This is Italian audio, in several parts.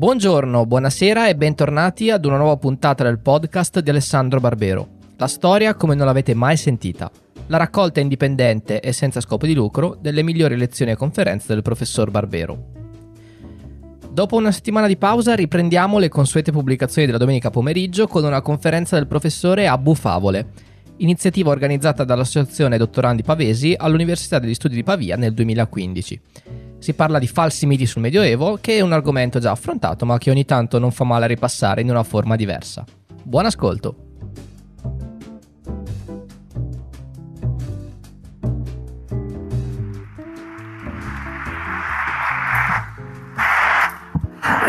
Buongiorno, buonasera e bentornati ad una nuova puntata del podcast di Alessandro Barbero. La storia come non l'avete mai sentita. La raccolta indipendente e senza scopo di lucro delle migliori lezioni e conferenze del professor Barbero. Dopo una settimana di pausa riprendiamo le consuete pubblicazioni della domenica pomeriggio con una conferenza del professore a Bufavole, iniziativa organizzata dall'Associazione Dottorandi Pavesi all'Università degli Studi di Pavia nel 2015. Si parla di falsi miti sul Medioevo, che è un argomento già affrontato, ma che ogni tanto non fa male ripassare in una forma diversa. Buon ascolto!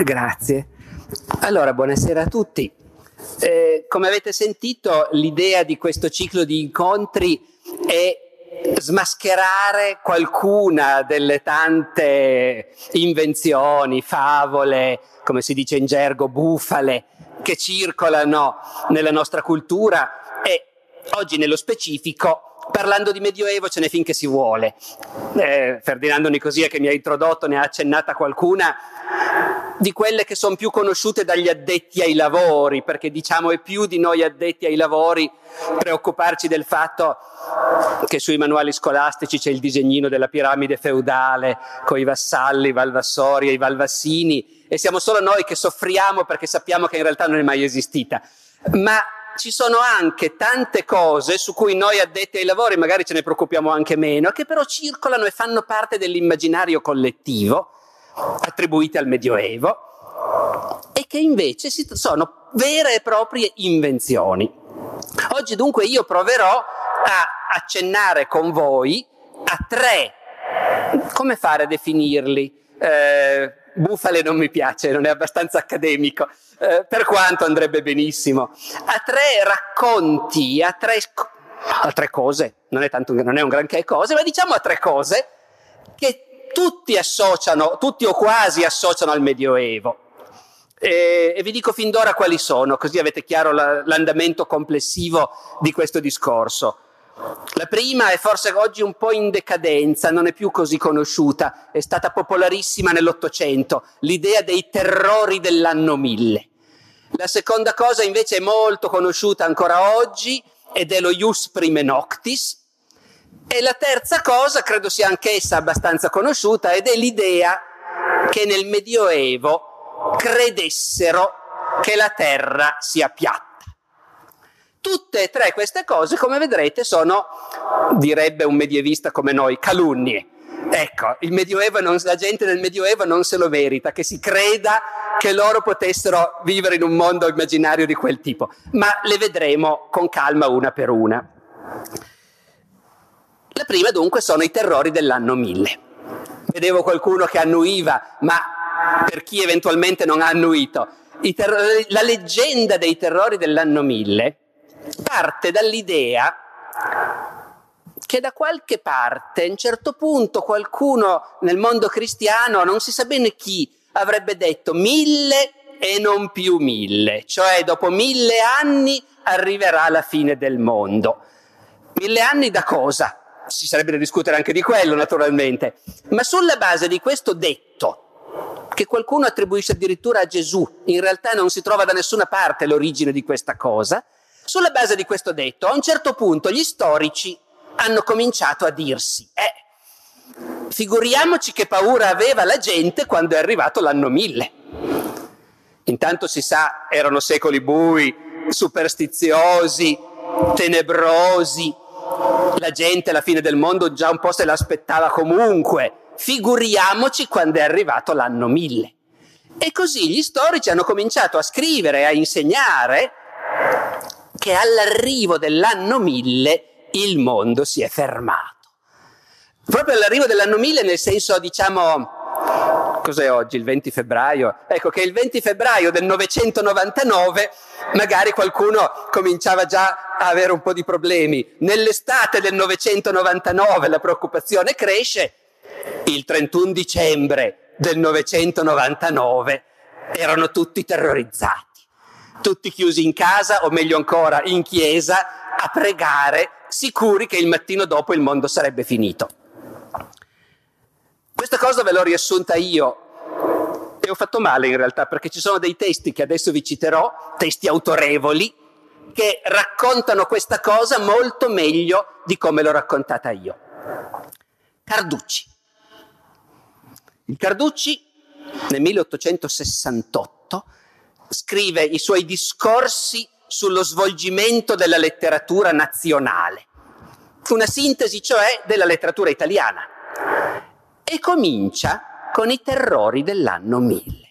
Grazie. Allora, buonasera a tutti. Eh, come avete sentito, l'idea di questo ciclo di incontri è smascherare qualcuna delle tante invenzioni, favole, come si dice in gergo, bufale, che circolano nella nostra cultura e oggi nello specifico parlando di Medioevo ce n'è finché si vuole. Eh, Ferdinando Nicosia che mi ha introdotto ne ha accennata qualcuna di quelle che sono più conosciute dagli addetti ai lavori, perché diciamo è più di noi addetti ai lavori preoccuparci del fatto che sui manuali scolastici c'è il disegnino della piramide feudale con i vassalli, i valvassori e i valvassini e siamo solo noi che soffriamo perché sappiamo che in realtà non è mai esistita. Ma ci sono anche tante cose su cui noi addetti ai lavori magari ce ne preoccupiamo anche meno, che però circolano e fanno parte dell'immaginario collettivo attribuite al Medioevo e che invece sono vere e proprie invenzioni. Oggi dunque io proverò a accennare con voi a tre, come fare a definirli? Eh, bufale non mi piace, non è abbastanza accademico, eh, per quanto andrebbe benissimo, a tre racconti, a tre, a tre cose, non è, tanto, non è un granché cose, ma diciamo a tre cose che tutti associano, tutti o quasi associano al Medioevo. E, e vi dico fin d'ora quali sono, così avete chiaro la, l'andamento complessivo di questo discorso. La prima è forse oggi un po' in decadenza, non è più così conosciuta, è stata popolarissima nell'Ottocento, l'idea dei terrori dell'anno mille. La seconda cosa invece è molto conosciuta ancora oggi ed è lo Ius Prime Noctis. E la terza cosa credo sia anch'essa abbastanza conosciuta ed è l'idea che nel Medioevo credessero che la terra sia piatta. Tutte e tre queste cose, come vedrete, sono, direbbe un medievista come noi, calunnie. Ecco, non, la gente del Medioevo non se lo merita, che si creda che loro potessero vivere in un mondo immaginario di quel tipo, ma le vedremo con calma una per una. La prima dunque sono i terrori dell'anno 1000. Vedevo qualcuno che annuiva, ma per chi eventualmente non ha annuito, terrori, la leggenda dei terrori dell'anno 1000 parte dall'idea che da qualche parte, a un certo punto, qualcuno nel mondo cristiano, non si sa bene chi, avrebbe detto mille e non più mille, cioè dopo mille anni arriverà la fine del mondo. Mille anni da cosa? Si sarebbe da discutere anche di quello, naturalmente. Ma sulla base di questo detto, che qualcuno attribuisce addirittura a Gesù, in realtà non si trova da nessuna parte l'origine di questa cosa, sulla base di questo detto, a un certo punto gli storici hanno cominciato a dirsi, eh, figuriamoci che paura aveva la gente quando è arrivato l'anno 1000. Intanto si sa, erano secoli bui, superstiziosi, tenebrosi, la gente alla fine del mondo già un po' se l'aspettava comunque. Figuriamoci quando è arrivato l'anno 1000. E così gli storici hanno cominciato a scrivere, a insegnare che all'arrivo dell'anno 1000 il mondo si è fermato. Proprio all'arrivo dell'anno 1000 nel senso, diciamo, cos'è oggi, il 20 febbraio? Ecco che il 20 febbraio del 999 magari qualcuno cominciava già a avere un po' di problemi. Nell'estate del 999 la preoccupazione cresce, il 31 dicembre del 999 erano tutti terrorizzati tutti chiusi in casa o meglio ancora in chiesa a pregare, sicuri che il mattino dopo il mondo sarebbe finito. Questa cosa ve l'ho riassunta io E ho fatto male in realtà perché ci sono dei testi che adesso vi citerò, testi autorevoli, che raccontano questa cosa molto meglio di come l'ho raccontata io. Carducci. Il Carducci nel 1868 scrive i suoi discorsi sullo svolgimento della letteratura nazionale, una sintesi cioè della letteratura italiana, e comincia con i terrori dell'anno 1000.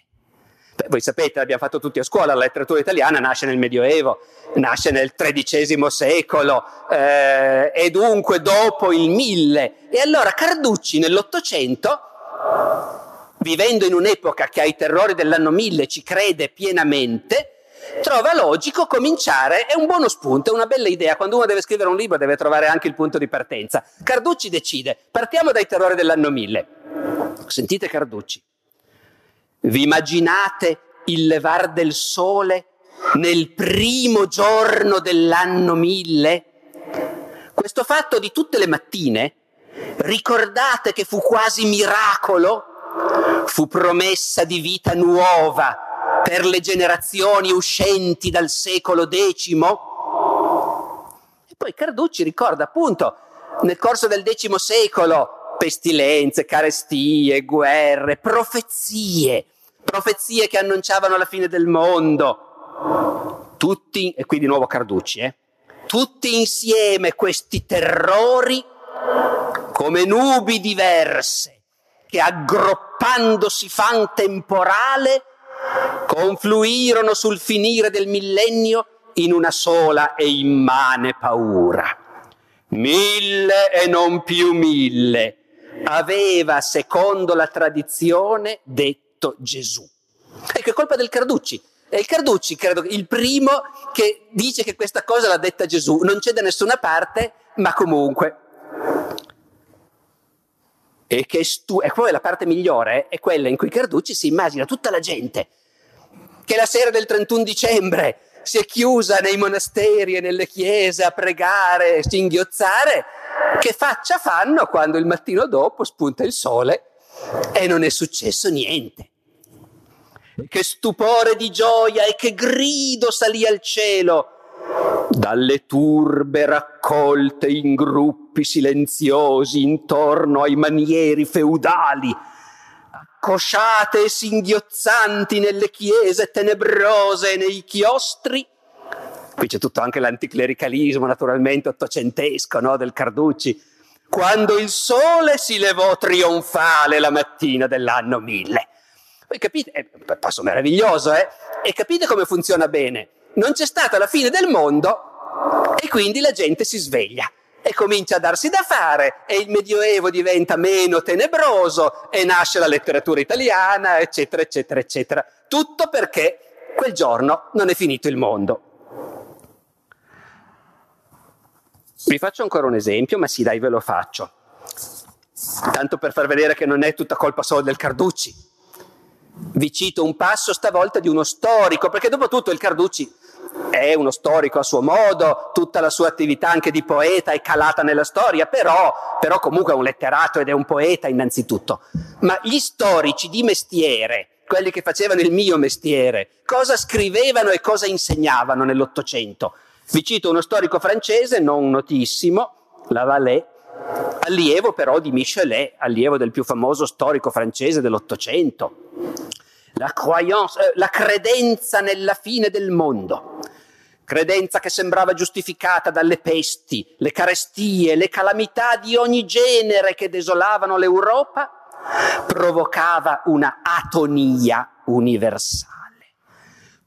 Beh, voi sapete, l'abbiamo fatto tutti a scuola, la letteratura italiana nasce nel Medioevo, nasce nel XIII secolo eh, e dunque dopo il 1000. E allora Carducci nell'Ottocento, vivendo in un'epoca che ai terrori dell'anno 1000 ci crede pienamente, trova logico cominciare, è un buono spunto, è una bella idea. Quando uno deve scrivere un libro deve trovare anche il punto di partenza. Carducci decide, partiamo dai terrori dell'anno 1000. Sentite Carducci. Vi immaginate il levar del sole nel primo giorno dell'anno 1000? Questo fatto di tutte le mattine, ricordate che fu quasi miracolo? Fu promessa di vita nuova per le generazioni uscenti dal secolo X. E poi Carducci ricorda appunto nel corso del X secolo pestilenze, carestie, guerre, profezie, profezie che annunciavano la fine del mondo. Tutti, e qui di nuovo Carducci, eh, tutti insieme questi terrori come nubi diverse che aggruppandosi fan temporale confluirono sul finire del millennio in una sola e immane paura. Mille e non più mille, aveva, secondo la tradizione, detto Gesù. Ecco, è colpa del Carducci. È il Carducci, credo, il primo che dice che questa cosa l'ha detta Gesù. Non c'è da nessuna parte, ma comunque. E, che stu- e poi la parte migliore è quella in cui Carducci si immagina tutta la gente che la sera del 31 dicembre si è chiusa nei monasteri e nelle chiese a pregare, singhiozzare, che faccia fanno quando il mattino dopo spunta il sole e non è successo niente. Che stupore di gioia e che grido salì al cielo dalle turbe raccolte in gruppi silenziosi intorno ai manieri feudali cosciate e singhiozzanti nelle chiese tenebrose e nei chiostri. Qui c'è tutto anche l'anticlericalismo, naturalmente ottocentesco, no, del Carducci. Quando il sole si levò trionfale la mattina dell'anno 1000. Voi capite, è un passo meraviglioso, eh? E capite come funziona bene? Non c'è stata la fine del mondo e quindi la gente si sveglia e comincia a darsi da fare e il Medioevo diventa meno tenebroso e nasce la letteratura italiana, eccetera, eccetera, eccetera. Tutto perché quel giorno non è finito il mondo. Vi faccio ancora un esempio, ma sì, dai, ve lo faccio. Tanto per far vedere che non è tutta colpa solo del Carducci. Vi cito un passo stavolta di uno storico, perché dopo tutto il Carducci è uno storico a suo modo, tutta la sua attività anche di poeta è calata nella storia, però, però comunque è un letterato ed è un poeta innanzitutto. Ma gli storici di mestiere, quelli che facevano il mio mestiere, cosa scrivevano e cosa insegnavano nell'Ottocento? Vi cito uno storico francese non notissimo, Lavalais, allievo però di Michelet, allievo del più famoso storico francese dell'Ottocento. La, croyance, eh, la credenza nella fine del mondo, credenza che sembrava giustificata dalle pesti, le carestie, le calamità di ogni genere che desolavano l'Europa, provocava una atonia universale.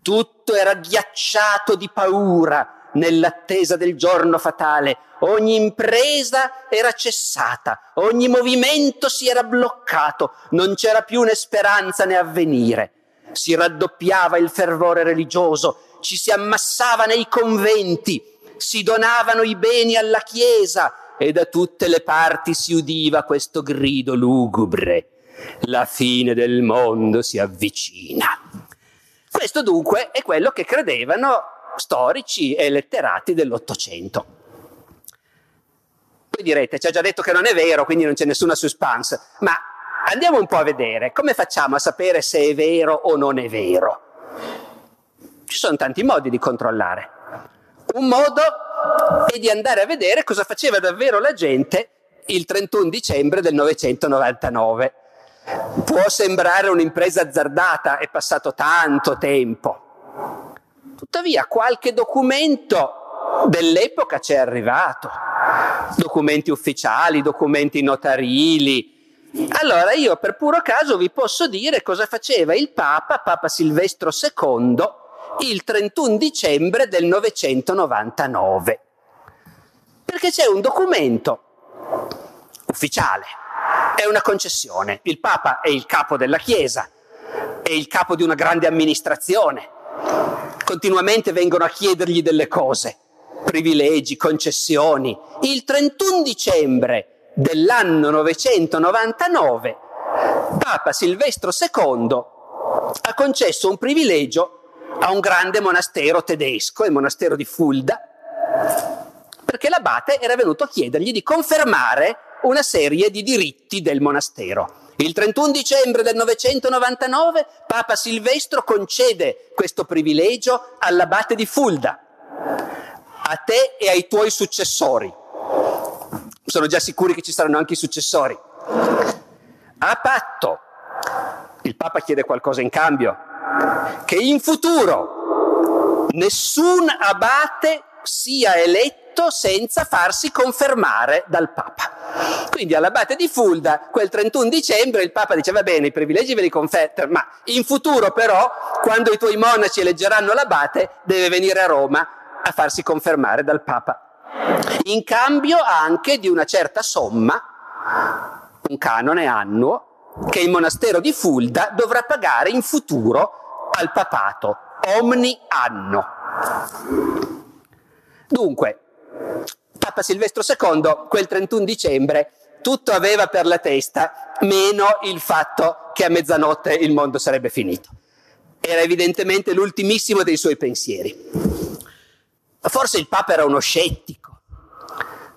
Tutto era ghiacciato di paura nell'attesa del giorno fatale. Ogni impresa era cessata, ogni movimento si era bloccato, non c'era più né speranza né avvenire. Si raddoppiava il fervore religioso, ci si ammassava nei conventi, si donavano i beni alla Chiesa e da tutte le parti si udiva questo grido lugubre. La fine del mondo si avvicina. Questo dunque è quello che credevano storici e letterati dell'Ottocento. Poi direte, ci ha già detto che non è vero, quindi non c'è nessuna suspense, ma andiamo un po' a vedere come facciamo a sapere se è vero o non è vero. Ci sono tanti modi di controllare. Un modo è di andare a vedere cosa faceva davvero la gente il 31 dicembre del 1999. Può sembrare un'impresa azzardata, è passato tanto tempo. Tuttavia qualche documento dell'epoca ci è arrivato, documenti ufficiali, documenti notarili. Allora io per puro caso vi posso dire cosa faceva il Papa, Papa Silvestro II, il 31 dicembre del 999. Perché c'è un documento ufficiale, è una concessione. Il Papa è il capo della Chiesa, è il capo di una grande amministrazione. Continuamente vengono a chiedergli delle cose, privilegi, concessioni. Il 31 dicembre dell'anno 999, Papa Silvestro II ha concesso un privilegio a un grande monastero tedesco, il monastero di Fulda, perché l'abate era venuto a chiedergli di confermare una serie di diritti del monastero. Il 31 dicembre del 999 Papa Silvestro concede questo privilegio all'abate di Fulda, a te e ai tuoi successori. Sono già sicuri che ci saranno anche i successori. A patto, il Papa chiede qualcosa in cambio, che in futuro nessun abate sia eletto senza farsi confermare dal Papa. Quindi all'abate di Fulda, quel 31 dicembre, il Papa dice va bene, i privilegi ve li confermo, ma in futuro però, quando i tuoi monaci eleggeranno l'abate, deve venire a Roma a farsi confermare dal Papa. In cambio anche di una certa somma, un canone annuo, che il monastero di Fulda dovrà pagare in futuro al papato, ogni anno. Dunque, Papa Silvestro II, quel 31 dicembre, tutto aveva per la testa, meno il fatto che a mezzanotte il mondo sarebbe finito. Era evidentemente l'ultimissimo dei suoi pensieri. Forse il Papa era uno scettico.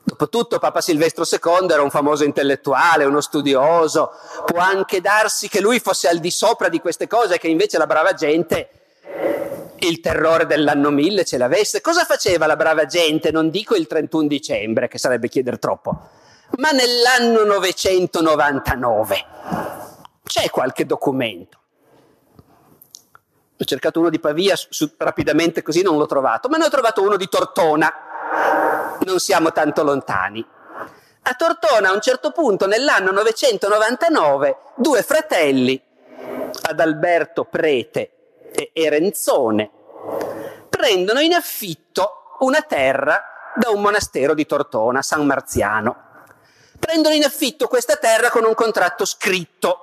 Dopotutto Papa Silvestro II era un famoso intellettuale, uno studioso, può anche darsi che lui fosse al di sopra di queste cose e che invece la brava gente il terrore dell'anno 1000 ce l'avesse. Cosa faceva la brava gente? Non dico il 31 dicembre, che sarebbe chiedere troppo, ma nell'anno 999. C'è qualche documento. Ho cercato uno di Pavia su, rapidamente così non l'ho trovato, ma ne ho trovato uno di Tortona. Non siamo tanto lontani. A Tortona a un certo punto nell'anno 999 due fratelli, Adalberto Prete e Erenzone, prendono in affitto una terra da un monastero di Tortona, San Marziano. Prendono in affitto questa terra con un contratto scritto.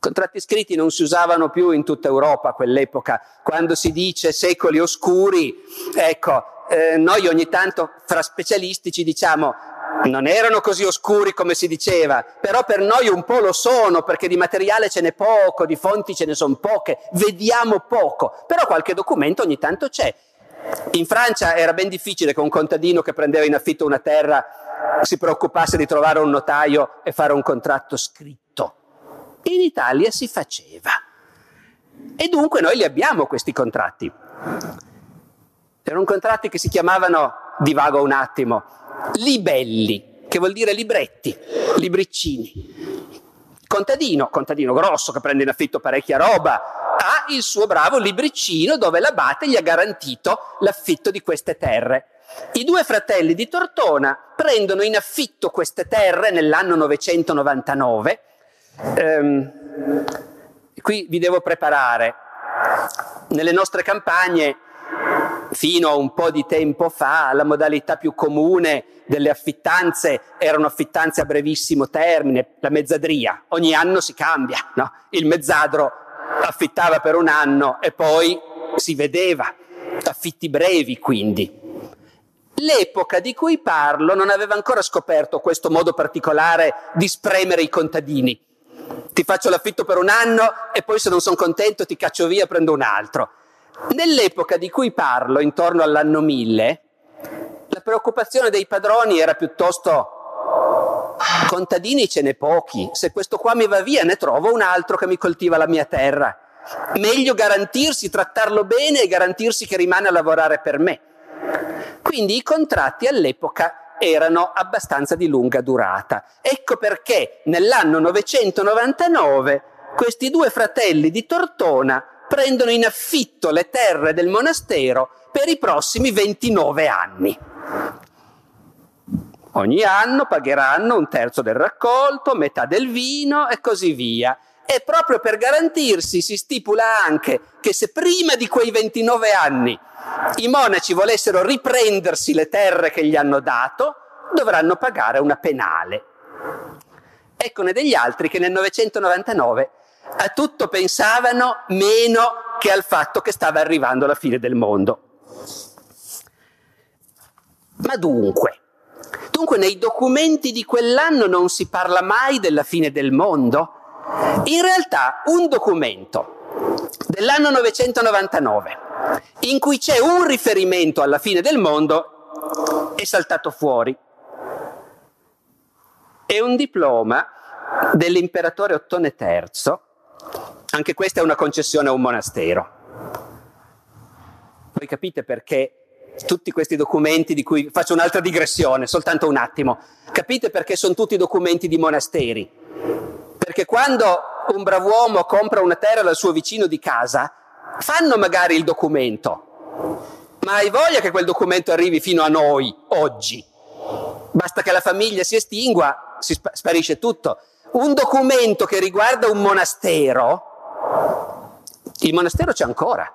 Contratti scritti non si usavano più in tutta Europa a quell'epoca. Quando si dice secoli oscuri, ecco, eh, noi ogni tanto fra specialisti ci diciamo non erano così oscuri come si diceva, però per noi un po' lo sono perché di materiale ce n'è poco, di fonti ce ne sono poche, vediamo poco, però qualche documento ogni tanto c'è. In Francia era ben difficile che un contadino che prendeva in affitto una terra si preoccupasse di trovare un notaio e fare un contratto scritto. In Italia si faceva. E dunque noi li abbiamo questi contratti. Erano contratti che si chiamavano, divago un attimo, libelli, che vuol dire libretti, libriccini. Contadino, contadino grosso che prende in affitto parecchia roba, ha il suo bravo libriccino dove l'abate gli ha garantito l'affitto di queste terre. I due fratelli di Tortona prendono in affitto queste terre nell'anno 999. Ehm, qui vi devo preparare. Nelle nostre campagne fino a un po' di tempo fa la modalità più comune delle affittanze erano affittanze a brevissimo termine, la mezzadria. Ogni anno si cambia, no? Il mezzadro affittava per un anno e poi si vedeva, affitti brevi quindi. L'epoca di cui parlo non aveva ancora scoperto questo modo particolare di spremere i contadini. Ti faccio l'affitto per un anno e poi se non sono contento ti caccio via e prendo un altro. Nell'epoca di cui parlo, intorno all'anno 1000, la preoccupazione dei padroni era piuttosto Contadini ce n'è pochi, se questo qua mi va via ne trovo un altro che mi coltiva la mia terra. Meglio garantirsi, trattarlo bene e garantirsi che rimane a lavorare per me. Quindi i contratti all'epoca erano abbastanza di lunga durata. Ecco perché nell'anno 999 questi due fratelli di Tortona prendono in affitto le terre del monastero per i prossimi 29 anni. Ogni anno pagheranno un terzo del raccolto, metà del vino e così via. E proprio per garantirsi si stipula anche che se prima di quei 29 anni i monaci volessero riprendersi le terre che gli hanno dato, dovranno pagare una penale. Eccone degli altri che nel 999 a tutto pensavano meno che al fatto che stava arrivando la fine del mondo. Ma dunque, dunque nei documenti di quell'anno non si parla mai della fine del mondo? In realtà un documento dell'anno 999 in cui c'è un riferimento alla fine del mondo è saltato fuori. È un diploma dell'imperatore Ottone III, anche questa è una concessione a un monastero. Voi capite perché tutti questi documenti di cui faccio un'altra digressione, soltanto un attimo. Capite perché sono tutti documenti di monasteri? Perché quando un brav'uomo compra una terra dal suo vicino di casa, fanno magari il documento, ma hai voglia che quel documento arrivi fino a noi oggi. Basta che la famiglia si estingua, si sp- sparisce tutto. Un documento che riguarda un monastero, il monastero c'è ancora.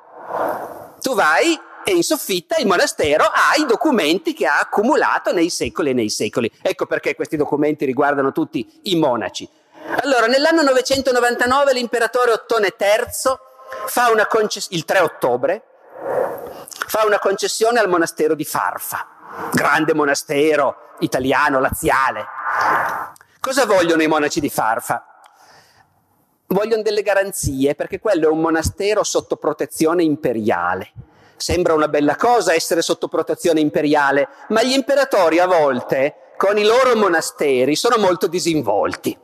Tu vai e in soffitta il monastero ha i documenti che ha accumulato nei secoli e nei secoli. Ecco perché questi documenti riguardano tutti i monaci. Allora, nell'anno 999 l'imperatore Ottone III il 3 ottobre, fa una concessione al monastero di Farfa, grande monastero italiano, laziale. Cosa vogliono i monaci di Farfa? Vogliono delle garanzie perché quello è un monastero sotto protezione imperiale. Sembra una bella cosa essere sotto protezione imperiale, ma gli imperatori a volte con i loro monasteri sono molto disinvolti.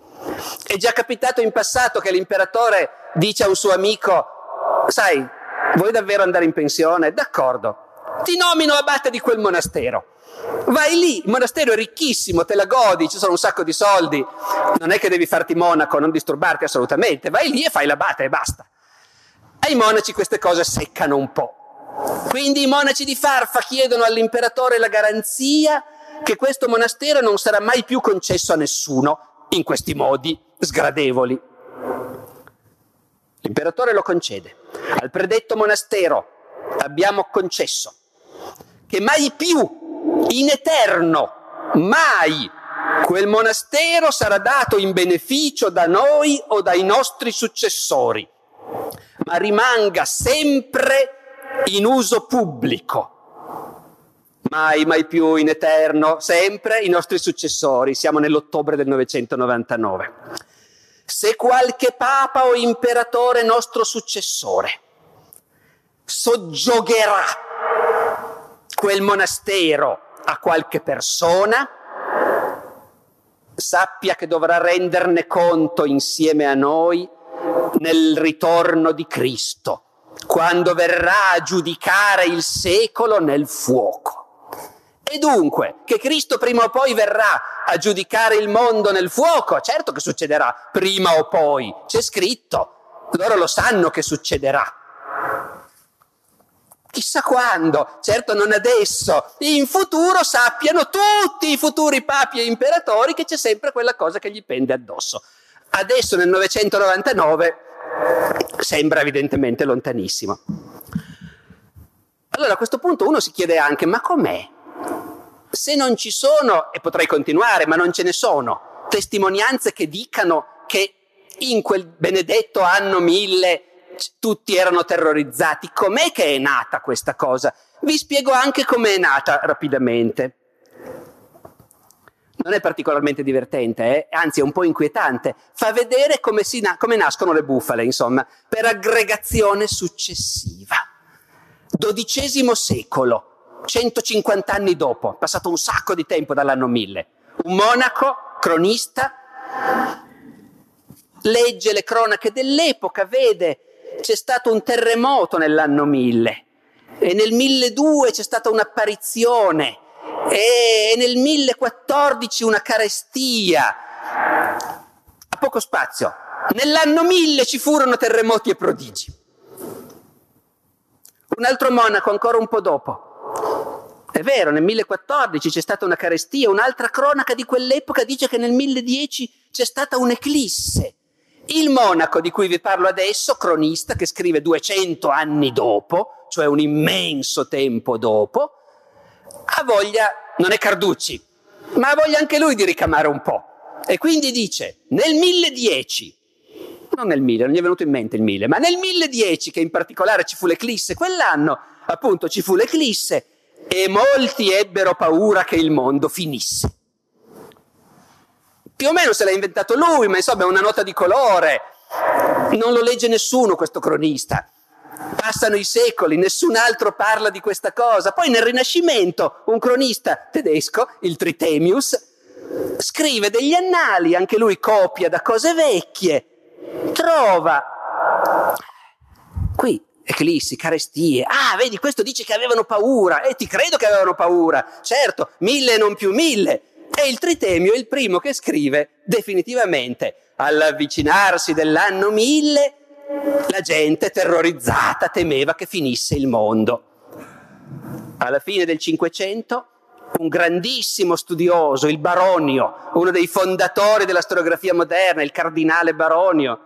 È già capitato in passato che l'imperatore dice a un suo amico, sai, vuoi davvero andare in pensione? D'accordo, ti nomino abate di quel monastero. Vai lì, il monastero è ricchissimo, te la godi, ci sono un sacco di soldi, non è che devi farti monaco, non disturbarti assolutamente, vai lì e fai l'abate e basta. Ai monaci queste cose seccano un po'. Quindi i monaci di Farfa chiedono all'imperatore la garanzia che questo monastero non sarà mai più concesso a nessuno in questi modi sgradevoli. L'imperatore lo concede. Al predetto monastero abbiamo concesso che mai più, in eterno, mai quel monastero sarà dato in beneficio da noi o dai nostri successori, ma rimanga sempre in uso pubblico. Mai, mai più in eterno, sempre i nostri successori. Siamo nell'ottobre del 999. Se qualche papa o imperatore nostro successore soggiogherà quel monastero a qualche persona, sappia che dovrà renderne conto insieme a noi nel ritorno di Cristo quando verrà a giudicare il secolo nel fuoco. E dunque, che Cristo prima o poi verrà a giudicare il mondo nel fuoco, certo che succederà prima o poi, c'è scritto, loro lo sanno che succederà. Chissà quando, certo non adesso, in futuro sappiano tutti i futuri papi e imperatori che c'è sempre quella cosa che gli pende addosso. Adesso nel 999 sembra evidentemente lontanissimo. Allora a questo punto uno si chiede anche, ma com'è? Se non ci sono, e potrei continuare, ma non ce ne sono, testimonianze che dicano che in quel benedetto anno 1000 tutti erano terrorizzati, com'è che è nata questa cosa? Vi spiego anche com'è nata rapidamente non è particolarmente divertente, eh? anzi è un po' inquietante, fa vedere come, na- come nascono le bufale, insomma, per aggregazione successiva. XII secolo, 150 anni dopo, passato un sacco di tempo dall'anno 1000, un monaco cronista, legge le cronache dell'epoca, vede c'è stato un terremoto nell'anno 1000 e nel 1002 c'è stata un'apparizione e nel 1014 una carestia. A poco spazio. Nell'anno 1000 ci furono terremoti e prodigi. Un altro monaco ancora un po' dopo. È vero, nel 1014 c'è stata una carestia, un'altra cronaca di quell'epoca dice che nel 1010 c'è stata un'eclisse. Il monaco di cui vi parlo adesso, cronista, che scrive 200 anni dopo, cioè un immenso tempo dopo, ha voglia, non è Carducci, ma ha voglia anche lui di ricamare un po'. E quindi dice, nel 1010, non nel 1000, non gli è venuto in mente il 1000, ma nel 1010 che in particolare ci fu l'eclisse, quell'anno appunto ci fu l'eclisse e molti ebbero paura che il mondo finisse. Più o meno se l'ha inventato lui, ma insomma è una nota di colore. Non lo legge nessuno questo cronista. Passano i secoli, nessun altro parla di questa cosa. Poi nel Rinascimento un cronista tedesco, il Tritemius, scrive degli annali, anche lui copia da cose vecchie, trova qui eclissi, carestie. Ah, vedi, questo dice che avevano paura e ti credo che avevano paura. Certo, mille non più mille. E il Tritemio è il primo che scrive definitivamente all'avvicinarsi dell'anno mille la gente terrorizzata temeva che finisse il mondo. Alla fine del Cinquecento un grandissimo studioso, il Baronio, uno dei fondatori della storiografia moderna, il cardinale Baronio,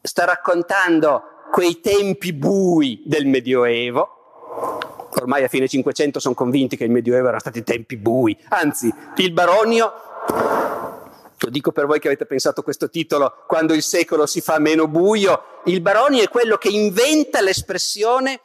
sta raccontando quei tempi bui del Medioevo. Ormai a fine Cinquecento sono convinti che il Medioevo erano stati tempi bui, anzi il Baronio lo dico per voi che avete pensato questo titolo, quando il secolo si fa meno buio, il Baroni è quello che inventa l'espressione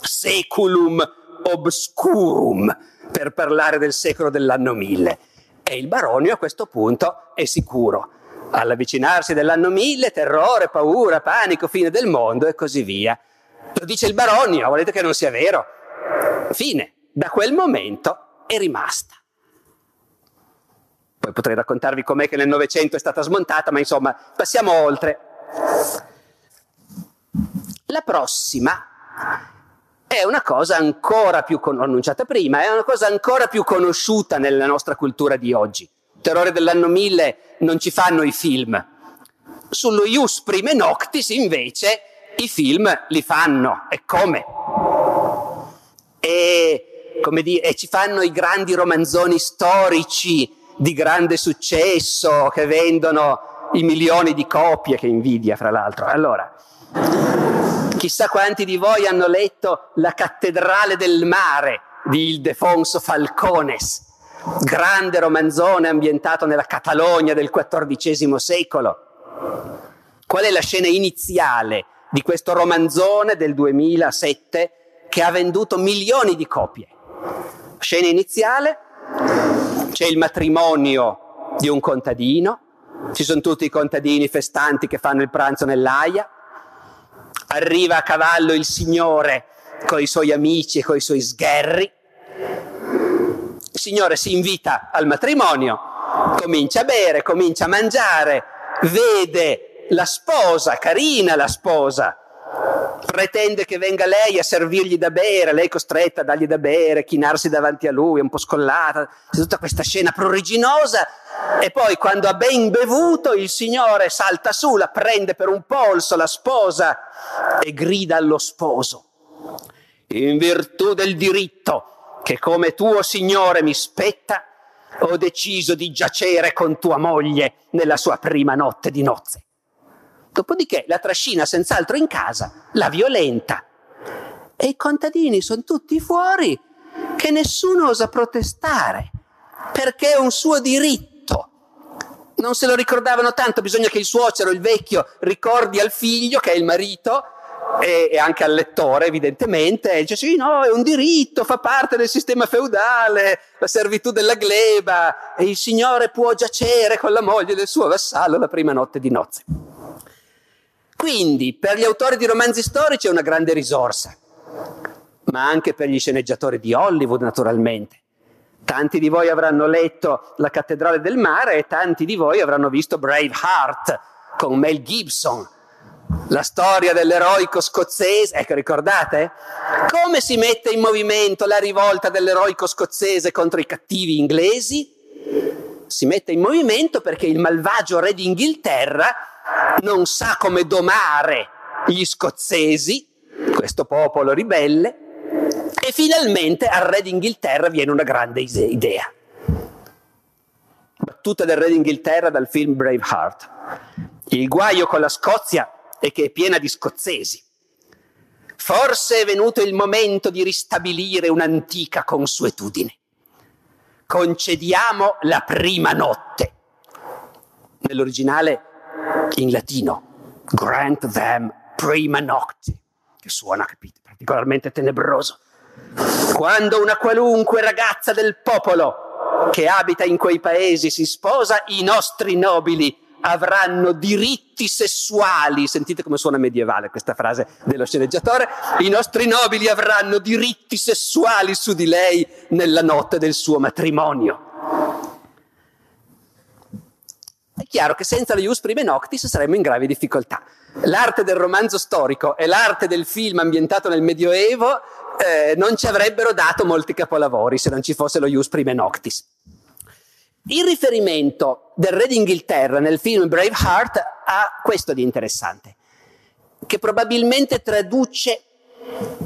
seculum obscurum per parlare del secolo dell'anno 1000. E il Baronio a questo punto è sicuro. All'avvicinarsi dell'anno 1000, terrore, paura, panico, fine del mondo e così via. Lo dice il Baronio, volete che non sia vero? Fine. Da quel momento è rimasta. Poi potrei raccontarvi com'è che nel Novecento è stata smontata, ma insomma, passiamo oltre. La prossima è una cosa ancora più, con- prima, è una cosa ancora più conosciuta nella nostra cultura di oggi. Terrore dell'anno 1000 non ci fanno i film. Sullo Ius Prime Noctis invece i film li fanno. E come? E, come dire, e ci fanno i grandi romanzoni storici di grande successo che vendono i milioni di copie che invidia, fra l'altro. Allora, chissà quanti di voi hanno letto La cattedrale del mare di Ildefonso Falcones, grande romanzone ambientato nella Catalogna del XIV secolo. Qual è la scena iniziale di questo romanzone del 2007 che ha venduto milioni di copie? Scena iniziale, c'è il matrimonio di un contadino, ci sono tutti i contadini festanti che fanno il pranzo nell'aia, arriva a cavallo il signore con i suoi amici e con i suoi sgherri, signore si invita al matrimonio, comincia a bere, comincia a mangiare, vede la sposa, carina la sposa, pretende che venga lei a servirgli da bere, lei costretta a dargli da bere, chinarsi davanti a lui, un po' scollata, c'è tutta questa scena pruriginosa e poi quando ha ben bevuto il signore salta su, la prende per un polso la sposa e grida allo sposo, in virtù del diritto che come tuo signore mi spetta, ho deciso di giacere con tua moglie nella sua prima notte di nozze. Dopodiché la trascina senz'altro in casa, la violenta. E i contadini sono tutti fuori che nessuno osa protestare, perché è un suo diritto. Non se lo ricordavano tanto, bisogna che il suocero, il vecchio, ricordi al figlio, che è il marito, e, e, anche al lettore evidentemente, dice sì, no, è un diritto, fa parte del sistema feudale, la servitù della gleba, e il signore può giacere con la moglie del suo vassallo la prima notte di nozze. Quindi per gli autori di romanzi storici è una grande risorsa, ma anche per gli sceneggiatori di Hollywood naturalmente, Tanti di voi avranno letto La cattedrale del mare e tanti di voi avranno visto Braveheart con Mel Gibson. La storia dell'eroico scozzese, ecco ricordate? Come si mette in movimento la rivolta dell'eroico scozzese contro i cattivi inglesi? Si mette in movimento perché il malvagio re d'Inghilterra non sa come domare gli scozzesi, questo popolo ribelle, e finalmente al re d'Inghilterra viene una grande idea. Battuta del re d'Inghilterra dal film Braveheart. Il guaio con la Scozia è che è piena di scozzesi. Forse è venuto il momento di ristabilire un'antica consuetudine. Concediamo la prima notte. Nell'originale in latino, grant them prima nocte, che suona, capite, particolarmente tenebroso. Quando una qualunque ragazza del popolo che abita in quei paesi si sposa, i nostri nobili avranno diritti sessuali. Sentite come suona medievale questa frase dello sceneggiatore. I nostri nobili avranno diritti sessuali su di lei nella notte del suo matrimonio. È chiaro che senza lo Ius Prime Noctis saremmo in gravi difficoltà. L'arte del romanzo storico e l'arte del film ambientato nel Medioevo eh, non ci avrebbero dato molti capolavori se non ci fosse lo Ius Prime Noctis. Il riferimento del re d'Inghilterra nel film Braveheart ha questo di interessante, che probabilmente traduce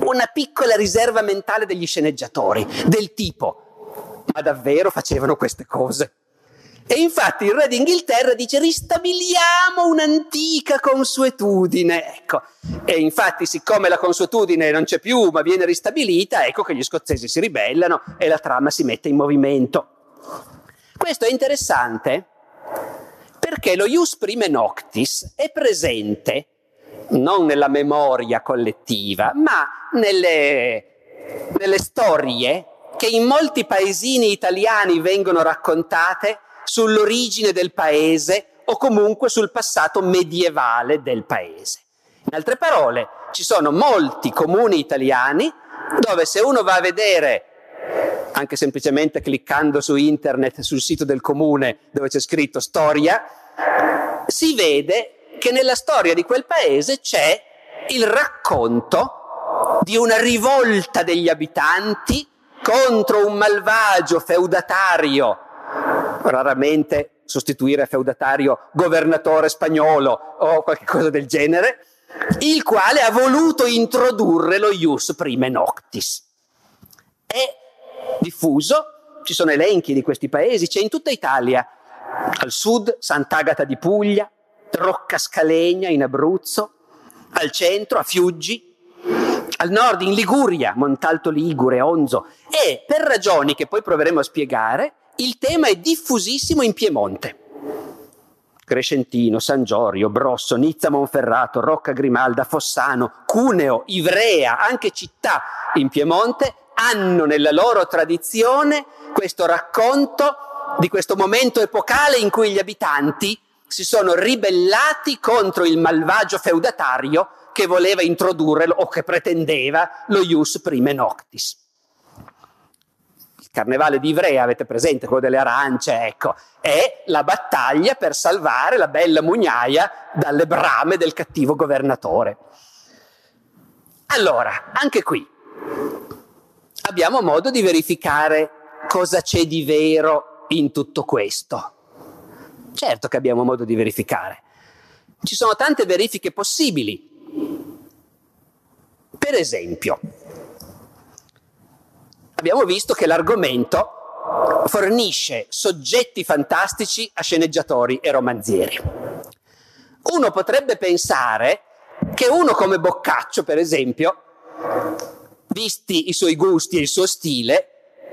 una piccola riserva mentale degli sceneggiatori, del tipo, ma davvero facevano queste cose? E infatti il re d'Inghilterra dice ristabiliamo un'antica consuetudine. Ecco. E infatti siccome la consuetudine non c'è più ma viene ristabilita, ecco che gli scozzesi si ribellano e la trama si mette in movimento. Questo è interessante perché lo ius prime noctis è presente non nella memoria collettiva, ma nelle, nelle storie che in molti paesini italiani vengono raccontate sull'origine del paese o comunque sul passato medievale del paese. In altre parole, ci sono molti comuni italiani dove se uno va a vedere, anche semplicemente cliccando su internet, sul sito del comune dove c'è scritto storia, si vede che nella storia di quel paese c'è il racconto di una rivolta degli abitanti contro un malvagio feudatario raramente sostituire feudatario governatore spagnolo o qualcosa del genere, il quale ha voluto introdurre lo ius prime noctis. È diffuso, ci sono elenchi di questi paesi, c'è in tutta Italia, al sud Sant'Agata di Puglia, Rocca Scalegna in Abruzzo, al centro a Fiuggi, al nord in Liguria, Montalto Ligure, Onzo, e per ragioni che poi proveremo a spiegare, il tema è diffusissimo in Piemonte. Crescentino, San Giorgio, Brosso, Nizza Monferrato, Rocca Grimalda, Fossano, Cuneo, Ivrea, anche città in Piemonte hanno nella loro tradizione questo racconto di questo momento epocale in cui gli abitanti si sono ribellati contro il malvagio feudatario che voleva introdurre o che pretendeva lo ius prime noctis carnevale di Ivrea, avete presente quello delle arance, ecco, è la battaglia per salvare la bella mugnaia dalle brame del cattivo governatore. Allora, anche qui abbiamo modo di verificare cosa c'è di vero in tutto questo. Certo che abbiamo modo di verificare. Ci sono tante verifiche possibili. Per esempio, abbiamo visto che l'argomento fornisce soggetti fantastici a sceneggiatori e romanzieri. Uno potrebbe pensare che uno come Boccaccio, per esempio, visti i suoi gusti e il suo stile,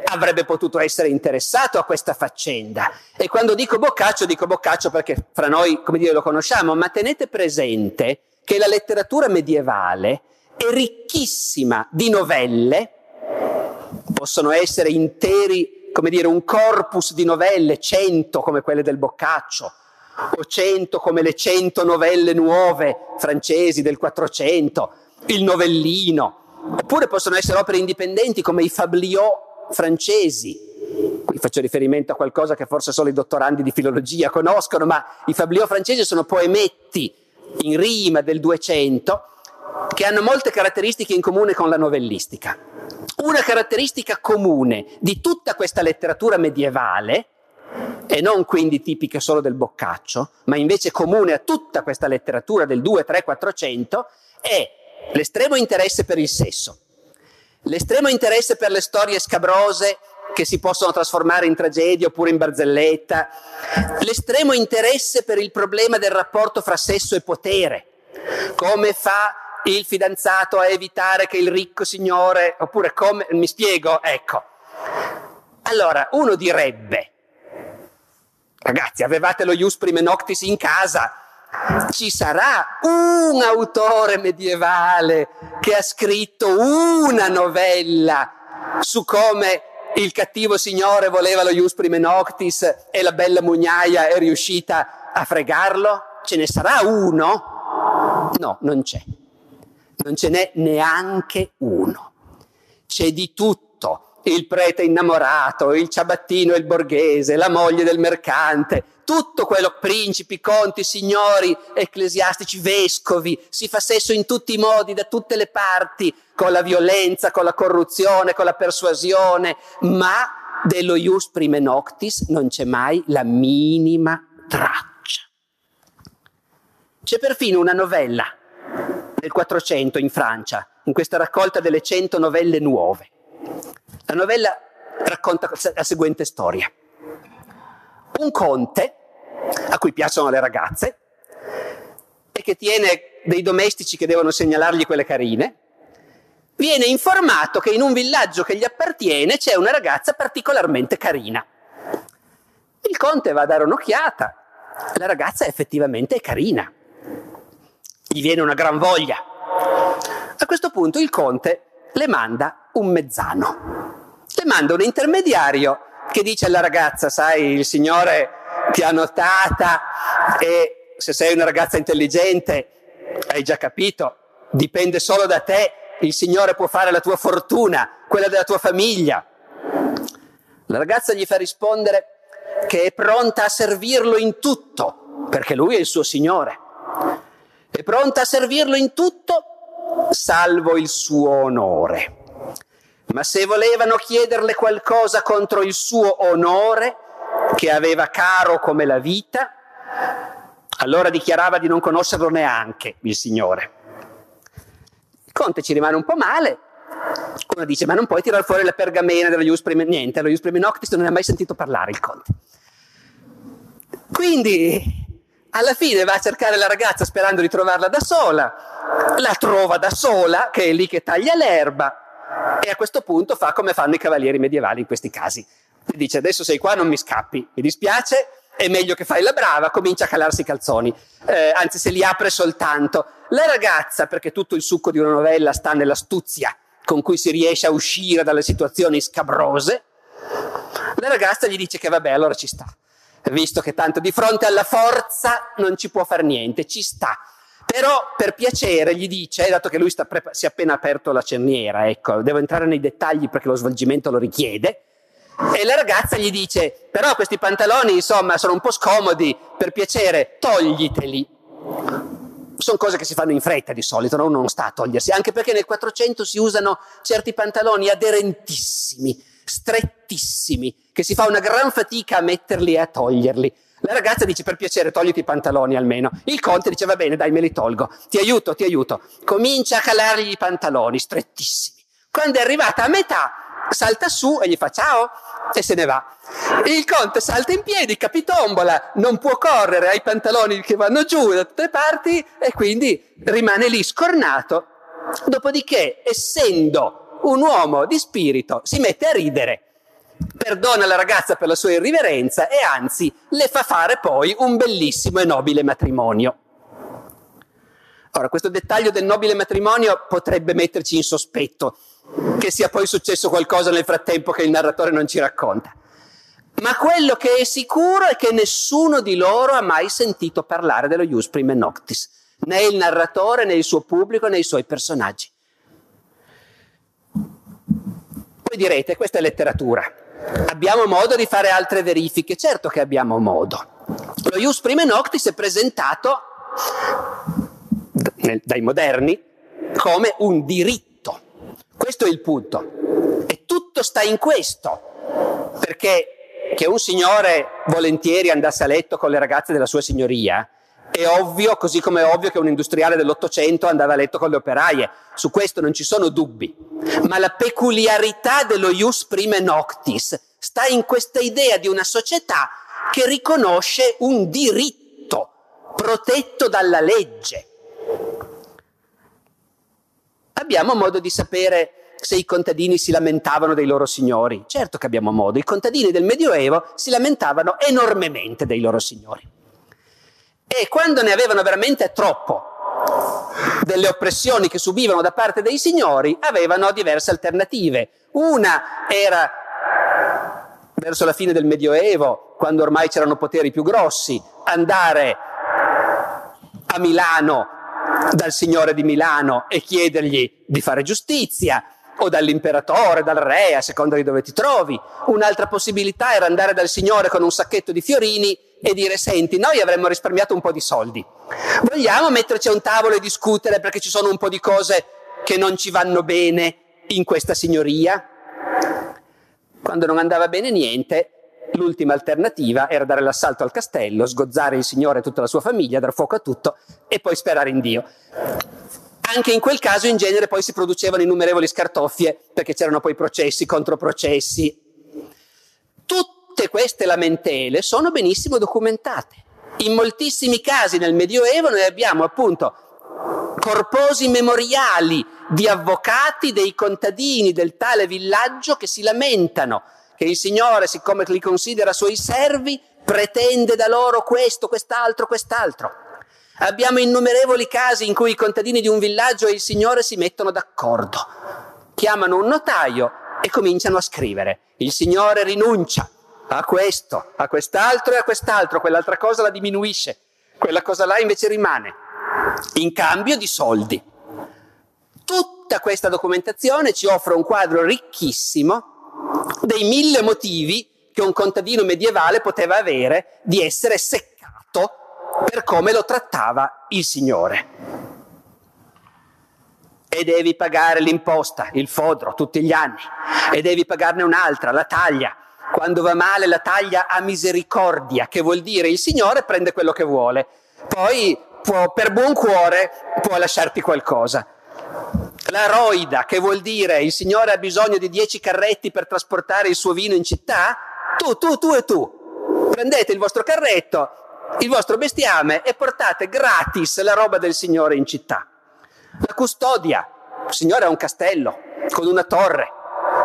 avrebbe potuto essere interessato a questa faccenda. E quando dico Boccaccio, dico Boccaccio perché fra noi, come dire, lo conosciamo, ma tenete presente che la letteratura medievale è ricchissima di novelle possono essere interi, come dire, un corpus di novelle, cento come quelle del Boccaccio, o cento come le cento novelle nuove francesi del Quattrocento, il novellino, oppure possono essere opere indipendenti come i fabliaux francesi, faccio riferimento a qualcosa che forse solo i dottorandi di filologia conoscono, ma i fabliaux francesi sono poemetti in rima del 200 che hanno molte caratteristiche in comune con la novellistica. Una caratteristica comune di tutta questa letteratura medievale, e non quindi tipica solo del Boccaccio, ma invece comune a tutta questa letteratura del 2, 3, 400, è l'estremo interesse per il sesso, l'estremo interesse per le storie scabrose che si possono trasformare in tragedia oppure in barzelletta, l'estremo interesse per il problema del rapporto fra sesso e potere, come fa il fidanzato a evitare che il ricco signore, oppure come, mi spiego, ecco. Allora, uno direbbe, ragazzi, avevate lo Ius Prime Noctis in casa, ci sarà un autore medievale che ha scritto una novella su come il cattivo signore voleva lo Ius Prime Noctis e la bella mugnaia è riuscita a fregarlo? Ce ne sarà uno? No, non c'è. Non ce n'è neanche uno. C'è di tutto il prete innamorato, il ciabattino il borghese, la moglie del mercante, tutto quello, principi, conti, signori, ecclesiastici, vescovi, si fa sesso in tutti i modi, da tutte le parti, con la violenza, con la corruzione, con la persuasione, ma dello ius prime noctis non c'è mai la minima traccia. C'è perfino una novella nel 400 in Francia, in questa raccolta delle 100 novelle nuove. La novella racconta la seguente storia. Un conte a cui piacciono le ragazze e che tiene dei domestici che devono segnalargli quelle carine, viene informato che in un villaggio che gli appartiene c'è una ragazza particolarmente carina. Il conte va a dare un'occhiata, la ragazza effettivamente è carina, gli viene una gran voglia. A questo punto il conte le manda un mezzano, le manda un intermediario che dice alla ragazza, sai, il signore ti ha notata e se sei una ragazza intelligente, hai già capito, dipende solo da te, il Signore può fare la tua fortuna, quella della tua famiglia. La ragazza gli fa rispondere che è pronta a servirlo in tutto, perché lui è il suo Signore. È pronta a servirlo in tutto, salvo il suo onore. Ma se volevano chiederle qualcosa contro il suo onore, che aveva caro come la vita, allora dichiarava di non conoscerlo neanche il Signore. Il conte ci rimane un po' male, uno dice ma non puoi tirare fuori la pergamena dello Ius Prime, niente, lo Ius Prime Noctis non ne ha mai sentito parlare il conte. Quindi alla fine va a cercare la ragazza sperando di trovarla da sola, la trova da sola, che è lì che taglia l'erba, e a questo punto fa come fanno i cavalieri medievali in questi casi. Ti dice adesso sei qua, non mi scappi, mi dispiace, è meglio che fai la brava, comincia a calarsi i calzoni, eh, anzi se li apre soltanto. La ragazza, perché tutto il succo di una novella sta nell'astuzia con cui si riesce a uscire dalle situazioni scabrose, la ragazza gli dice che vabbè, allora ci sta, visto che tanto di fronte alla forza non ci può fare niente, ci sta. Però per piacere gli dice, dato che lui prepa- si è appena aperto la cerniera, ecco, devo entrare nei dettagli perché lo svolgimento lo richiede, e la ragazza gli dice, però questi pantaloni insomma sono un po' scomodi, per piacere togliteli. Sono cose che si fanno in fretta di solito, no? non sta a togliersi, anche perché nel 400 si usano certi pantaloni aderentissimi, strettissimi, che si fa una gran fatica a metterli e a toglierli. La ragazza dice per piacere togliti i pantaloni almeno. Il conte dice va bene dai me li tolgo, ti aiuto, ti aiuto. Comincia a calargli i pantaloni strettissimi. Quando è arrivata a metà salta su e gli fa ciao e se ne va. Il conte salta in piedi, capitombola, non può correre, ha i pantaloni che vanno giù da tutte le parti e quindi rimane lì scornato. Dopodiché, essendo un uomo di spirito, si mette a ridere, perdona la ragazza per la sua irriverenza e anzi le fa fare poi un bellissimo e nobile matrimonio. Ora, questo dettaglio del nobile matrimonio potrebbe metterci in sospetto, che sia poi successo qualcosa nel frattempo che il narratore non ci racconta. Ma quello che è sicuro è che nessuno di loro ha mai sentito parlare dello Ius Prime Noctis, né il narratore, né il suo pubblico, né i suoi personaggi. Voi direte, questa è letteratura. Abbiamo modo di fare altre verifiche? Certo che abbiamo modo. Lo Ius Prime Noctis è presentato dai moderni come un diritto. Questo è il punto. E tutto sta in questo, perché che un signore volentieri andasse a letto con le ragazze della sua signoria è ovvio, così come è ovvio che un industriale dell'Ottocento andava a letto con le operaie. Su questo non ci sono dubbi. Ma la peculiarità dello ius prime noctis sta in questa idea di una società che riconosce un diritto protetto dalla legge. Abbiamo modo di sapere se i contadini si lamentavano dei loro signori. Certo che abbiamo modo. I contadini del Medioevo si lamentavano enormemente dei loro signori. E quando ne avevano veramente troppo delle oppressioni che subivano da parte dei signori, avevano diverse alternative. Una era verso la fine del Medioevo, quando ormai c'erano poteri più grossi, andare a Milano dal signore di Milano e chiedergli di fare giustizia, o dall'imperatore, dal re, a seconda di dove ti trovi. Un'altra possibilità era andare dal signore con un sacchetto di fiorini e dire senti, noi avremmo risparmiato un po' di soldi. Vogliamo metterci a un tavolo e discutere perché ci sono un po' di cose che non ci vanno bene in questa signoria? Quando non andava bene niente, l'ultima alternativa era dare l'assalto al castello, sgozzare il signore e tutta la sua famiglia, dar fuoco a tutto e poi sperare in Dio. Anche in quel caso in genere poi si producevano innumerevoli scartoffie perché c'erano poi processi, controprocessi. Tutte queste lamentele sono benissimo documentate. In moltissimi casi nel Medioevo noi abbiamo appunto corposi memoriali di avvocati dei contadini del tale villaggio che si lamentano che il Signore, siccome li considera suoi servi, pretende da loro questo, quest'altro, quest'altro. Abbiamo innumerevoli casi in cui i contadini di un villaggio e il Signore si mettono d'accordo, chiamano un notaio e cominciano a scrivere. Il Signore rinuncia a questo, a quest'altro e a quest'altro, quell'altra cosa la diminuisce, quella cosa là invece rimane, in cambio di soldi. Tutta questa documentazione ci offre un quadro ricchissimo dei mille motivi che un contadino medievale poteva avere di essere seccato per come lo trattava il Signore. E devi pagare l'imposta, il fodro, tutti gli anni, e devi pagarne un'altra, la taglia. Quando va male la taglia a misericordia, che vuol dire il Signore prende quello che vuole, poi può, per buon cuore può lasciarti qualcosa. La roida, che vuol dire il Signore ha bisogno di dieci carretti per trasportare il suo vino in città, tu, tu, tu e tu, prendete il vostro carretto, il vostro bestiame e portate gratis la roba del Signore in città. La custodia, il Signore ha un castello con una torre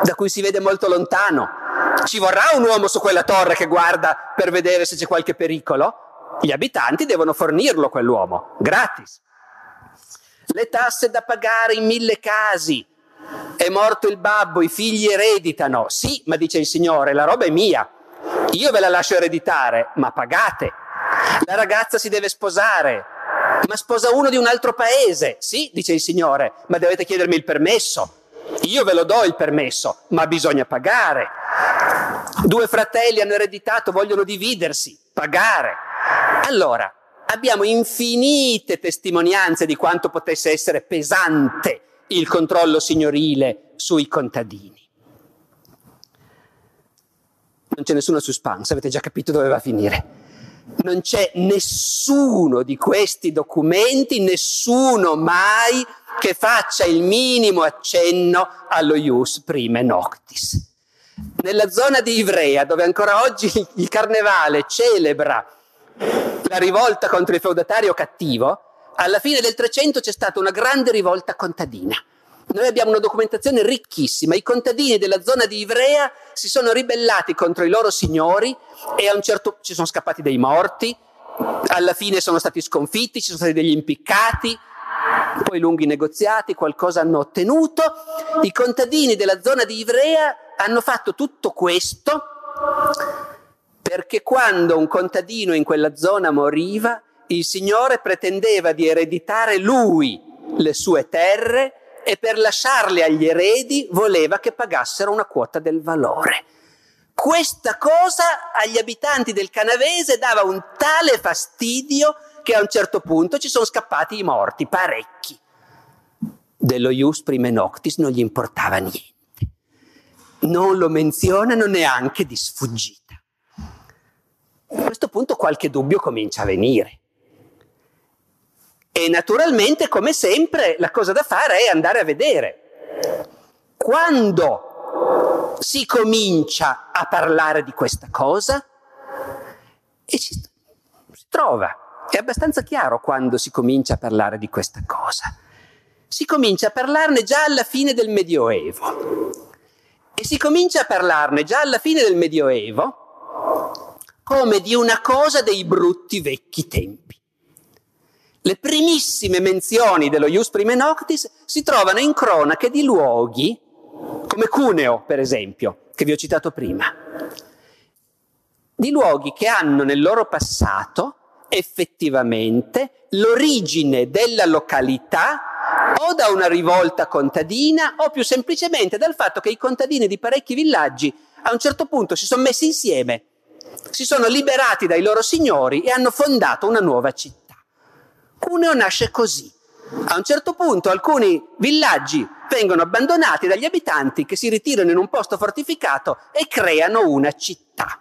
da cui si vede molto lontano. Ci vorrà un uomo su quella torre che guarda per vedere se c'è qualche pericolo? Gli abitanti devono fornirlo quell'uomo, gratis. Le tasse da pagare in mille casi. È morto il babbo, i figli ereditano. Sì, ma dice il Signore, la roba è mia. Io ve la lascio ereditare, ma pagate. La ragazza si deve sposare, ma sposa uno di un altro paese. Sì, dice il Signore, ma dovete chiedermi il permesso. Io ve lo do il permesso, ma bisogna pagare. Due fratelli hanno ereditato, vogliono dividersi, pagare. Allora, abbiamo infinite testimonianze di quanto potesse essere pesante il controllo signorile sui contadini. Non c'è nessuna suspense, avete già capito dove va a finire non c'è nessuno di questi documenti, nessuno mai che faccia il minimo accenno allo ius prime noctis. Nella zona di Ivrea, dove ancora oggi il carnevale celebra la rivolta contro il feudatario cattivo, alla fine del Trecento c'è stata una grande rivolta contadina. Noi abbiamo una documentazione ricchissima. I contadini della zona di Ivrea si sono ribellati contro i loro signori e a un certo ci sono scappati dei morti, alla fine sono stati sconfitti, ci sono stati degli impiccati, poi lunghi negoziati, qualcosa hanno ottenuto. I contadini della zona di Ivrea hanno fatto tutto questo perché quando un contadino in quella zona moriva, il Signore pretendeva di ereditare lui le sue terre e per lasciarle agli eredi voleva che pagassero una quota del valore. questa cosa agli abitanti del Canavese dava un tale fastidio che a un certo punto ci sono scappati i morti, parecchi. Dello Ius Prime Noctis non gli importava niente. Non lo menzionano neanche di sfuggita. A questo punto qualche dubbio comincia a venire. E naturalmente, come sempre, la cosa da fare è andare a vedere. Quando si comincia a parlare di questa cosa, e ci si trova è abbastanza chiaro quando si comincia a parlare di questa cosa. Si comincia a parlarne già alla fine del Medioevo. E si comincia a parlarne già alla fine del Medioevo come di una cosa dei brutti vecchi tempi. Le primissime menzioni dello Ius Prime Noctis si trovano in cronache di luoghi come Cuneo, per esempio, che vi ho citato prima, di luoghi che hanno nel loro passato effettivamente l'origine della località o da una rivolta contadina o più semplicemente dal fatto che i contadini di parecchi villaggi a un certo punto si sono messi insieme, si sono liberati dai loro signori e hanno fondato una nuova città. Cuneo nasce così. A un certo punto alcuni villaggi vengono abbandonati dagli abitanti che si ritirano in un posto fortificato e creano una città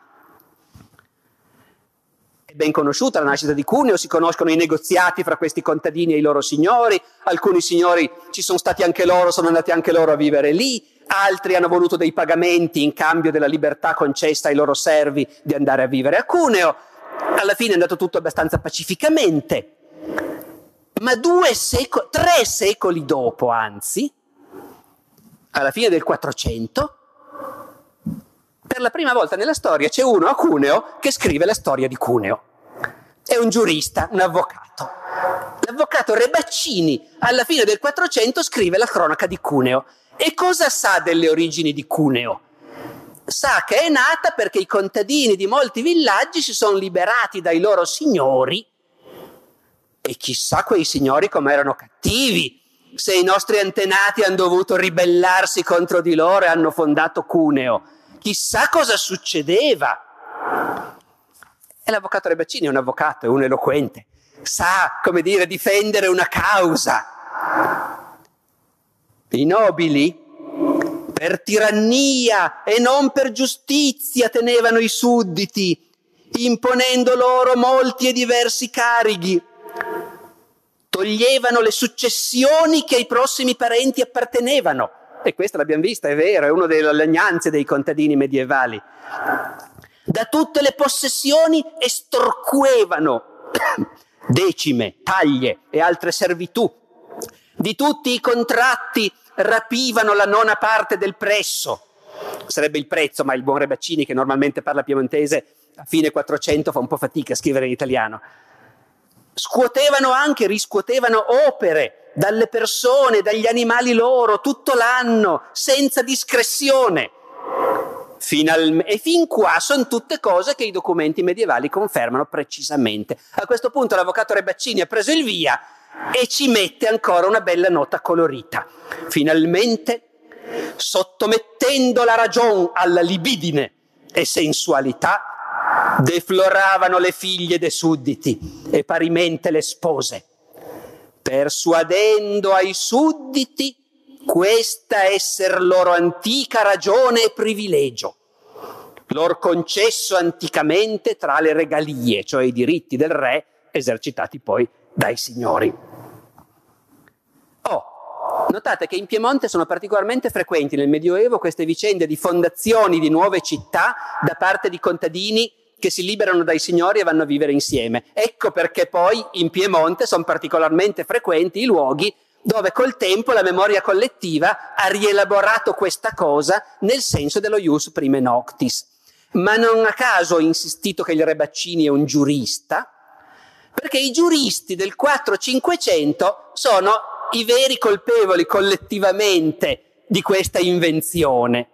ben conosciuta la nascita di Cuneo, si conoscono i negoziati fra questi contadini e i loro signori, alcuni signori ci sono stati anche loro, sono andati anche loro a vivere lì, altri hanno voluto dei pagamenti in cambio della libertà concessa ai loro servi di andare a vivere a Cuneo. Alla fine è andato tutto abbastanza pacificamente, ma due secoli, tre secoli dopo, anzi, alla fine del 400, per la prima volta nella storia c'è uno a Cuneo che scrive la storia di Cuneo. È un giurista, un avvocato. L'avvocato Rebaccini alla fine del 400 scrive la cronaca di Cuneo. E cosa sa delle origini di Cuneo? Sa che è nata perché i contadini di molti villaggi si sono liberati dai loro signori e chissà quei signori come erano cattivi, se i nostri antenati hanno dovuto ribellarsi contro di loro e hanno fondato Cuneo chissà cosa succedeva. E l'avvocato Rebaccini è un avvocato, è un eloquente, sa, come dire, difendere una causa. I nobili, per tirannia e non per giustizia, tenevano i sudditi, imponendo loro molti e diversi carichi. Toglievano le successioni che ai prossimi parenti appartenevano e questa l'abbiamo vista, è vero, è una delle lagnanze dei contadini medievali. Da tutte le possessioni estorquevano decime, taglie e altre servitù. Di tutti i contratti rapivano la nona parte del prezzo. Sarebbe il prezzo, ma il buon Rebaccini, che normalmente parla piemontese, a fine 400 fa un po' fatica a scrivere in italiano. Scuotevano anche, riscuotevano opere dalle persone, dagli animali loro, tutto l'anno, senza discrezione. Finalme- e fin qua sono tutte cose che i documenti medievali confermano precisamente. A questo punto l'avvocato Rebaccini ha preso il via e ci mette ancora una bella nota colorita. Finalmente, sottomettendo la ragione alla libidine e sensualità, defloravano le figlie dei sudditi e parimente le spose persuadendo ai sudditi questa esser loro antica ragione e privilegio, lor concesso anticamente tra le regalie, cioè i diritti del re esercitati poi dai signori. Oh, notate che in Piemonte sono particolarmente frequenti nel Medioevo queste vicende di fondazioni di nuove città da parte di contadini che si liberano dai signori e vanno a vivere insieme. Ecco perché poi in Piemonte sono particolarmente frequenti i luoghi dove col tempo la memoria collettiva ha rielaborato questa cosa nel senso dello ius prime noctis. Ma non a caso ho insistito che il Rebaccini è un giurista, perché i giuristi del 4-500 sono i veri colpevoli collettivamente di questa invenzione.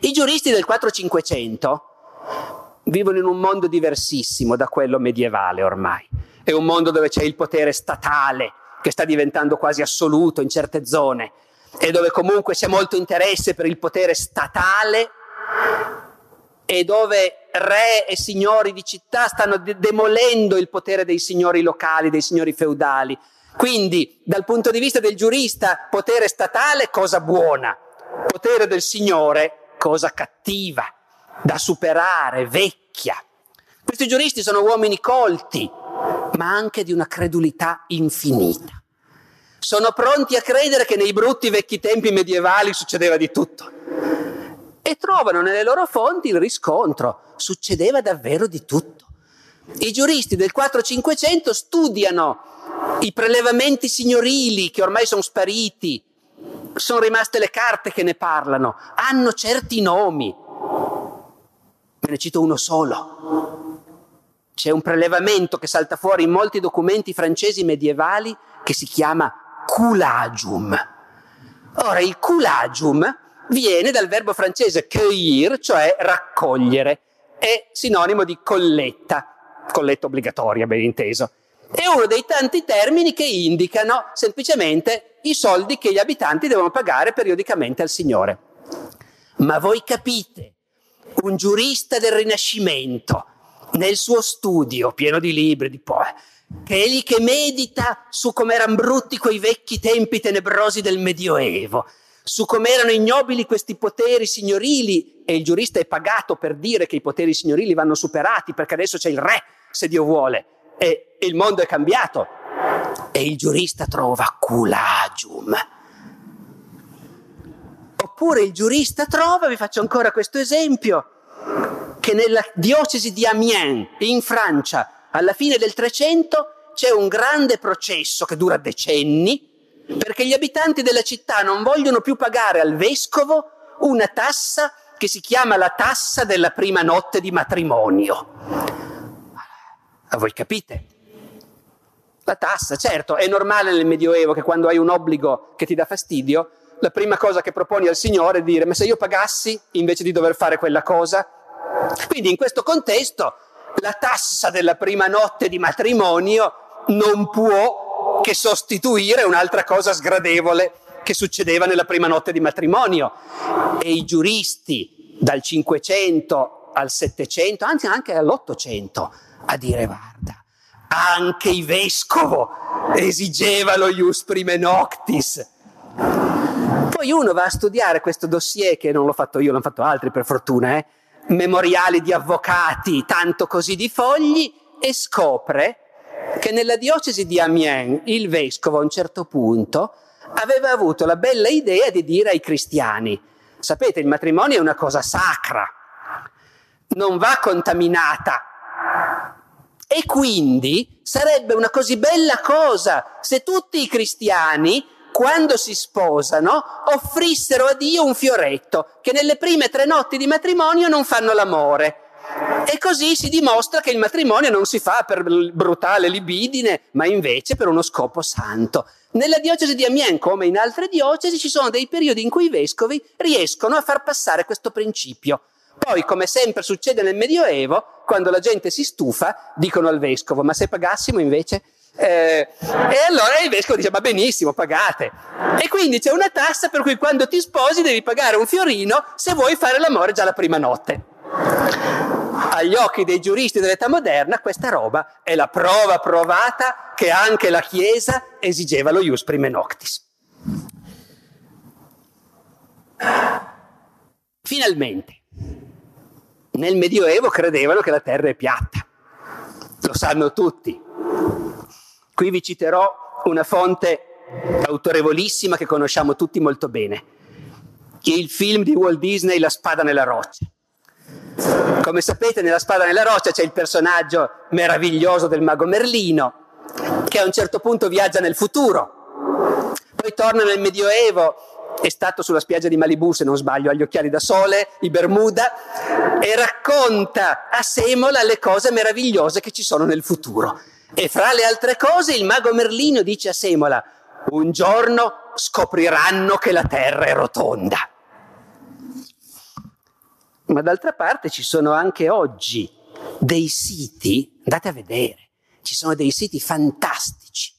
I giuristi del 4-500 vivono in un mondo diversissimo da quello medievale ormai. È un mondo dove c'è il potere statale che sta diventando quasi assoluto in certe zone e dove comunque c'è molto interesse per il potere statale e dove re e signori di città stanno de- demolendo il potere dei signori locali, dei signori feudali. Quindi, dal punto di vista del giurista, potere statale, cosa buona, potere del signore, cosa cattiva, da superare, vecchia. Questi giuristi sono uomini colti, ma anche di una credulità infinita. Sono pronti a credere che nei brutti vecchi tempi medievali succedeva di tutto e trovano nelle loro fonti il riscontro. Succedeva davvero di tutto. I giuristi del 4-500 studiano i prelevamenti signorili che ormai sono spariti, sono rimaste le carte che ne parlano, hanno certi nomi. Me ne cito uno solo. C'è un prelevamento che salta fuori in molti documenti francesi medievali che si chiama culagium. Ora, il culagium viene dal verbo francese cueillir, cioè raccogliere, è sinonimo di colletta, colletta obbligatoria, ben inteso. È uno dei tanti termini che indicano semplicemente i soldi che gli abitanti devono pagare periodicamente al Signore. Ma voi capite, un giurista del Rinascimento, nel suo studio pieno di libri, di poe, che egli che medita su come erano brutti quei vecchi tempi tenebrosi del Medioevo, su come erano ignobili questi poteri signorili e il giurista è pagato per dire che i poteri signorili vanno superati perché adesso c'è il re, se Dio vuole, e il mondo è cambiato. E il giurista trova culagium. Oppure il giurista trova, vi faccio ancora questo esempio, che nella diocesi di Amiens, in Francia, alla fine del 300, c'è un grande processo che dura decenni, perché gli abitanti della città non vogliono più pagare al vescovo una tassa che si chiama la tassa della prima notte di matrimonio. A voi capite? La tassa, certo, è normale nel Medioevo che quando hai un obbligo che ti dà fastidio, la prima cosa che proponi al Signore è dire, ma se io pagassi invece di dover fare quella cosa? Quindi in questo contesto la tassa della prima notte di matrimonio non può che sostituire un'altra cosa sgradevole che succedeva nella prima notte di matrimonio. E i giuristi dal 500 al 700, anzi anche all'800, a dire guarda, anche il vescovo esigeva lo ius prime noctis. Poi uno va a studiare questo dossier, che non l'ho fatto io, l'hanno fatto altri per fortuna, eh? memoriali di avvocati, tanto così di fogli, e scopre che nella diocesi di Amiens il vescovo a un certo punto aveva avuto la bella idea di dire ai cristiani, sapete, il matrimonio è una cosa sacra, non va contaminata. E quindi sarebbe una così bella cosa se tutti i cristiani, quando si sposano, offrissero a Dio un fioretto, che nelle prime tre notti di matrimonio non fanno l'amore e così si dimostra che il matrimonio non si fa per brutale libidine, ma invece per uno scopo santo. Nella diocesi di Amiens, come in altre diocesi, ci sono dei periodi in cui i vescovi riescono a far passare questo principio. Poi, come sempre succede nel Medioevo, quando la gente si stufa, dicono al vescovo, ma se pagassimo invece... Eh, e allora il vescovo dice, va benissimo, pagate. E quindi c'è una tassa per cui quando ti sposi devi pagare un fiorino se vuoi fare l'amore già la prima notte agli occhi dei giuristi dell'età moderna, questa roba è la prova provata che anche la Chiesa esigeva lo ius prime noctis. Finalmente, nel Medioevo credevano che la terra è piatta, lo sanno tutti. Qui vi citerò una fonte autorevolissima che conosciamo tutti molto bene, il film di Walt Disney La spada nella roccia. Come sapete, nella Spada nella roccia c'è il personaggio meraviglioso del mago Merlino, che a un certo punto viaggia nel futuro, poi torna nel Medioevo, è stato sulla spiaggia di Malibu, se non sbaglio, agli occhiali da sole, i Bermuda, e racconta a Semola le cose meravigliose che ci sono nel futuro. E fra le altre cose il mago Merlino dice a Semola, un giorno scopriranno che la terra è rotonda. Ma d'altra parte ci sono anche oggi dei siti, andate a vedere, ci sono dei siti fantastici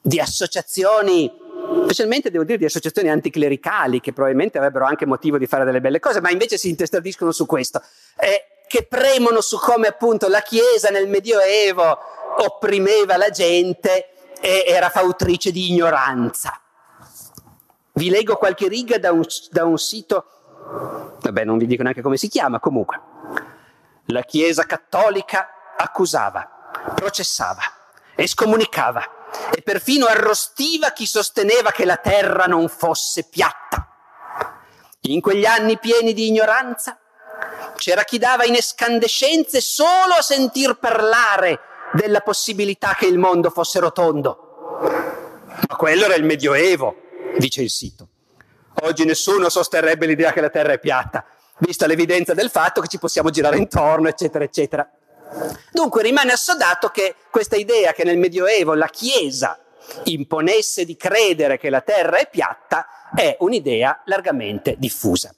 di associazioni specialmente devo dire di associazioni anticlericali che probabilmente avrebbero anche motivo di fare delle belle cose, ma invece si intestardiscono su questo, eh, che premono su come appunto la Chiesa nel Medioevo opprimeva la gente e era fautrice di ignoranza. Vi leggo qualche riga da un, da un sito, vabbè non vi dico neanche come si chiama, comunque. La Chiesa cattolica accusava, processava, escomunicava e perfino arrostiva chi sosteneva che la terra non fosse piatta. In quegli anni pieni di ignoranza c'era chi dava in escandescenze solo a sentir parlare della possibilità che il mondo fosse rotondo. Ma quello era il Medioevo, dice il sito. Oggi nessuno sosterrebbe l'idea che la Terra è piatta, vista l'evidenza del fatto che ci possiamo girare intorno, eccetera, eccetera. Dunque rimane assodato che questa idea che nel Medioevo la Chiesa imponesse di credere che la terra è piatta è un'idea largamente diffusa.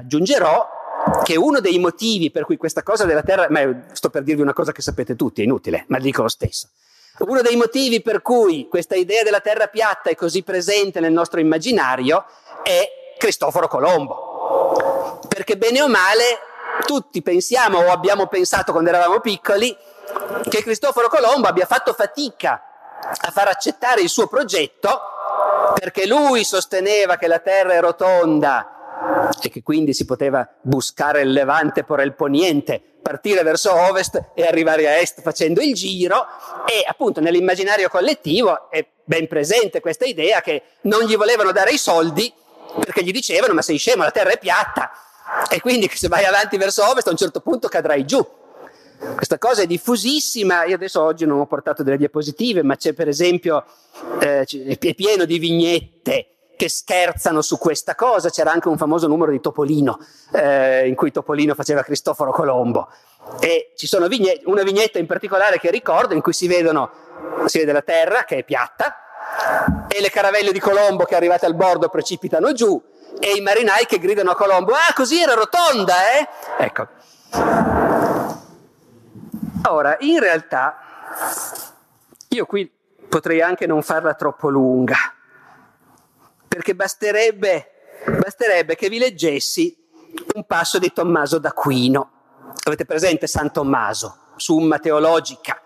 Aggiungerò che uno dei motivi per cui questa cosa della terra, ma sto per dirvi una cosa che sapete tutti, è inutile, ma dico lo stesso. Uno dei motivi per cui questa idea della terra piatta è così presente nel nostro immaginario è Cristoforo Colombo. Perché bene o male tutti pensiamo o abbiamo pensato quando eravamo piccoli che Cristoforo Colombo abbia fatto fatica a far accettare il suo progetto perché lui sosteneva che la Terra è rotonda e che quindi si poteva buscare il levante por il poniente, partire verso ovest e arrivare a est facendo il giro. E appunto nell'immaginario collettivo è ben presente questa idea che non gli volevano dare i soldi perché gli dicevano ma sei scemo, la terra è piatta e quindi se vai avanti verso ovest a un certo punto cadrai giù. Questa cosa è diffusissima, io adesso oggi non ho portato delle diapositive, ma c'è per esempio, eh, è pieno di vignette che scherzano su questa cosa, c'era anche un famoso numero di Topolino, eh, in cui Topolino faceva Cristoforo Colombo. E ci sono vignette, una vignetta in particolare che ricordo in cui si vedono, si vede la terra che è piatta e le caravelle di Colombo che arrivate al bordo precipitano giù e i marinai che gridano a Colombo, ah così era rotonda, eh? Ecco. Ora, in realtà, io qui potrei anche non farla troppo lunga, perché basterebbe, basterebbe che vi leggessi un passo di Tommaso d'Aquino. Avete presente San Tommaso, Summa Teologica,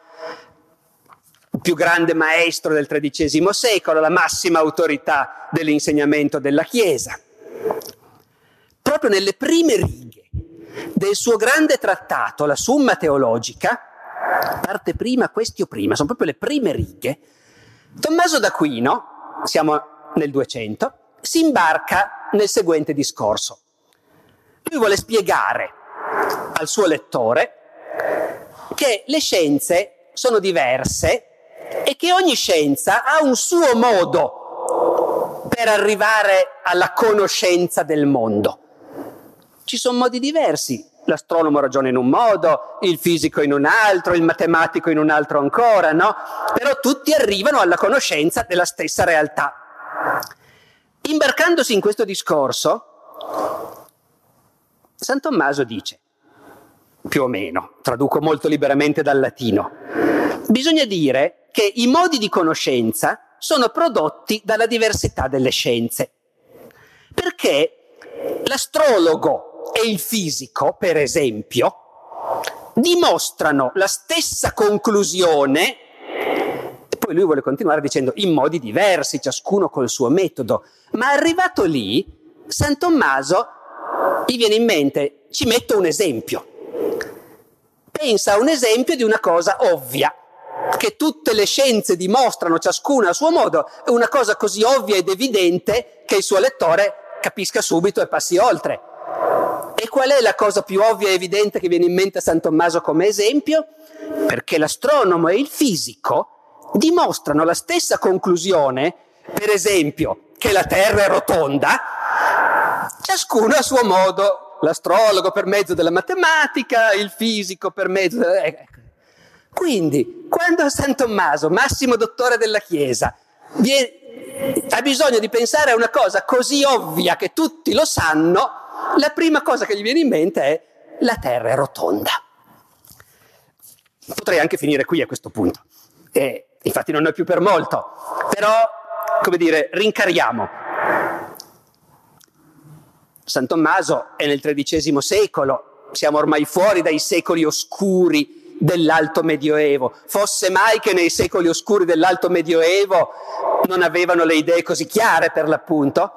il più grande maestro del XIII secolo, la massima autorità dell'insegnamento della Chiesa proprio nelle prime righe del suo grande trattato, la Summa Teologica, parte prima, questio prima, sono proprio le prime righe, Tommaso d'Aquino, siamo nel 200, si imbarca nel seguente discorso. Lui vuole spiegare al suo lettore che le scienze sono diverse e che ogni scienza ha un suo modo per arrivare alla conoscenza del mondo. Ci sono modi diversi. L'astronomo ragiona in un modo, il fisico in un altro, il matematico in un altro ancora, no? Però tutti arrivano alla conoscenza della stessa realtà. Imbarcandosi in questo discorso, San Tommaso dice, più o meno, traduco molto liberamente dal latino, bisogna dire che i modi di conoscenza sono prodotti dalla diversità delle scienze. Perché l'astrologo e il fisico, per esempio, dimostrano la stessa conclusione, poi lui vuole continuare dicendo in modi diversi, ciascuno col suo metodo, ma arrivato lì, San Tommaso gli viene in mente, ci metto un esempio. Pensa a un esempio di una cosa ovvia, che tutte le scienze dimostrano ciascuna a suo modo, è una cosa così ovvia ed evidente che il suo lettore capisca subito e passi oltre. E qual è la cosa più ovvia e evidente che viene in mente a San Tommaso come esempio? Perché l'astronomo e il fisico dimostrano la stessa conclusione, per esempio, che la Terra è rotonda, ciascuno a suo modo, l'astrologo per mezzo della matematica, il fisico per mezzo... Eh, ecco. Quindi, quando San Tommaso, massimo dottore della Chiesa, viene, ha bisogno di pensare a una cosa così ovvia che tutti lo sanno, la prima cosa che gli viene in mente è la Terra è rotonda. Potrei anche finire qui a questo punto. Eh, infatti non è più per molto, però, come dire, rincariamo. San Tommaso è nel XIII secolo, siamo ormai fuori dai secoli oscuri dell'alto medioevo. Fosse mai che nei secoli oscuri dell'alto medioevo non avevano le idee così chiare per l'appunto?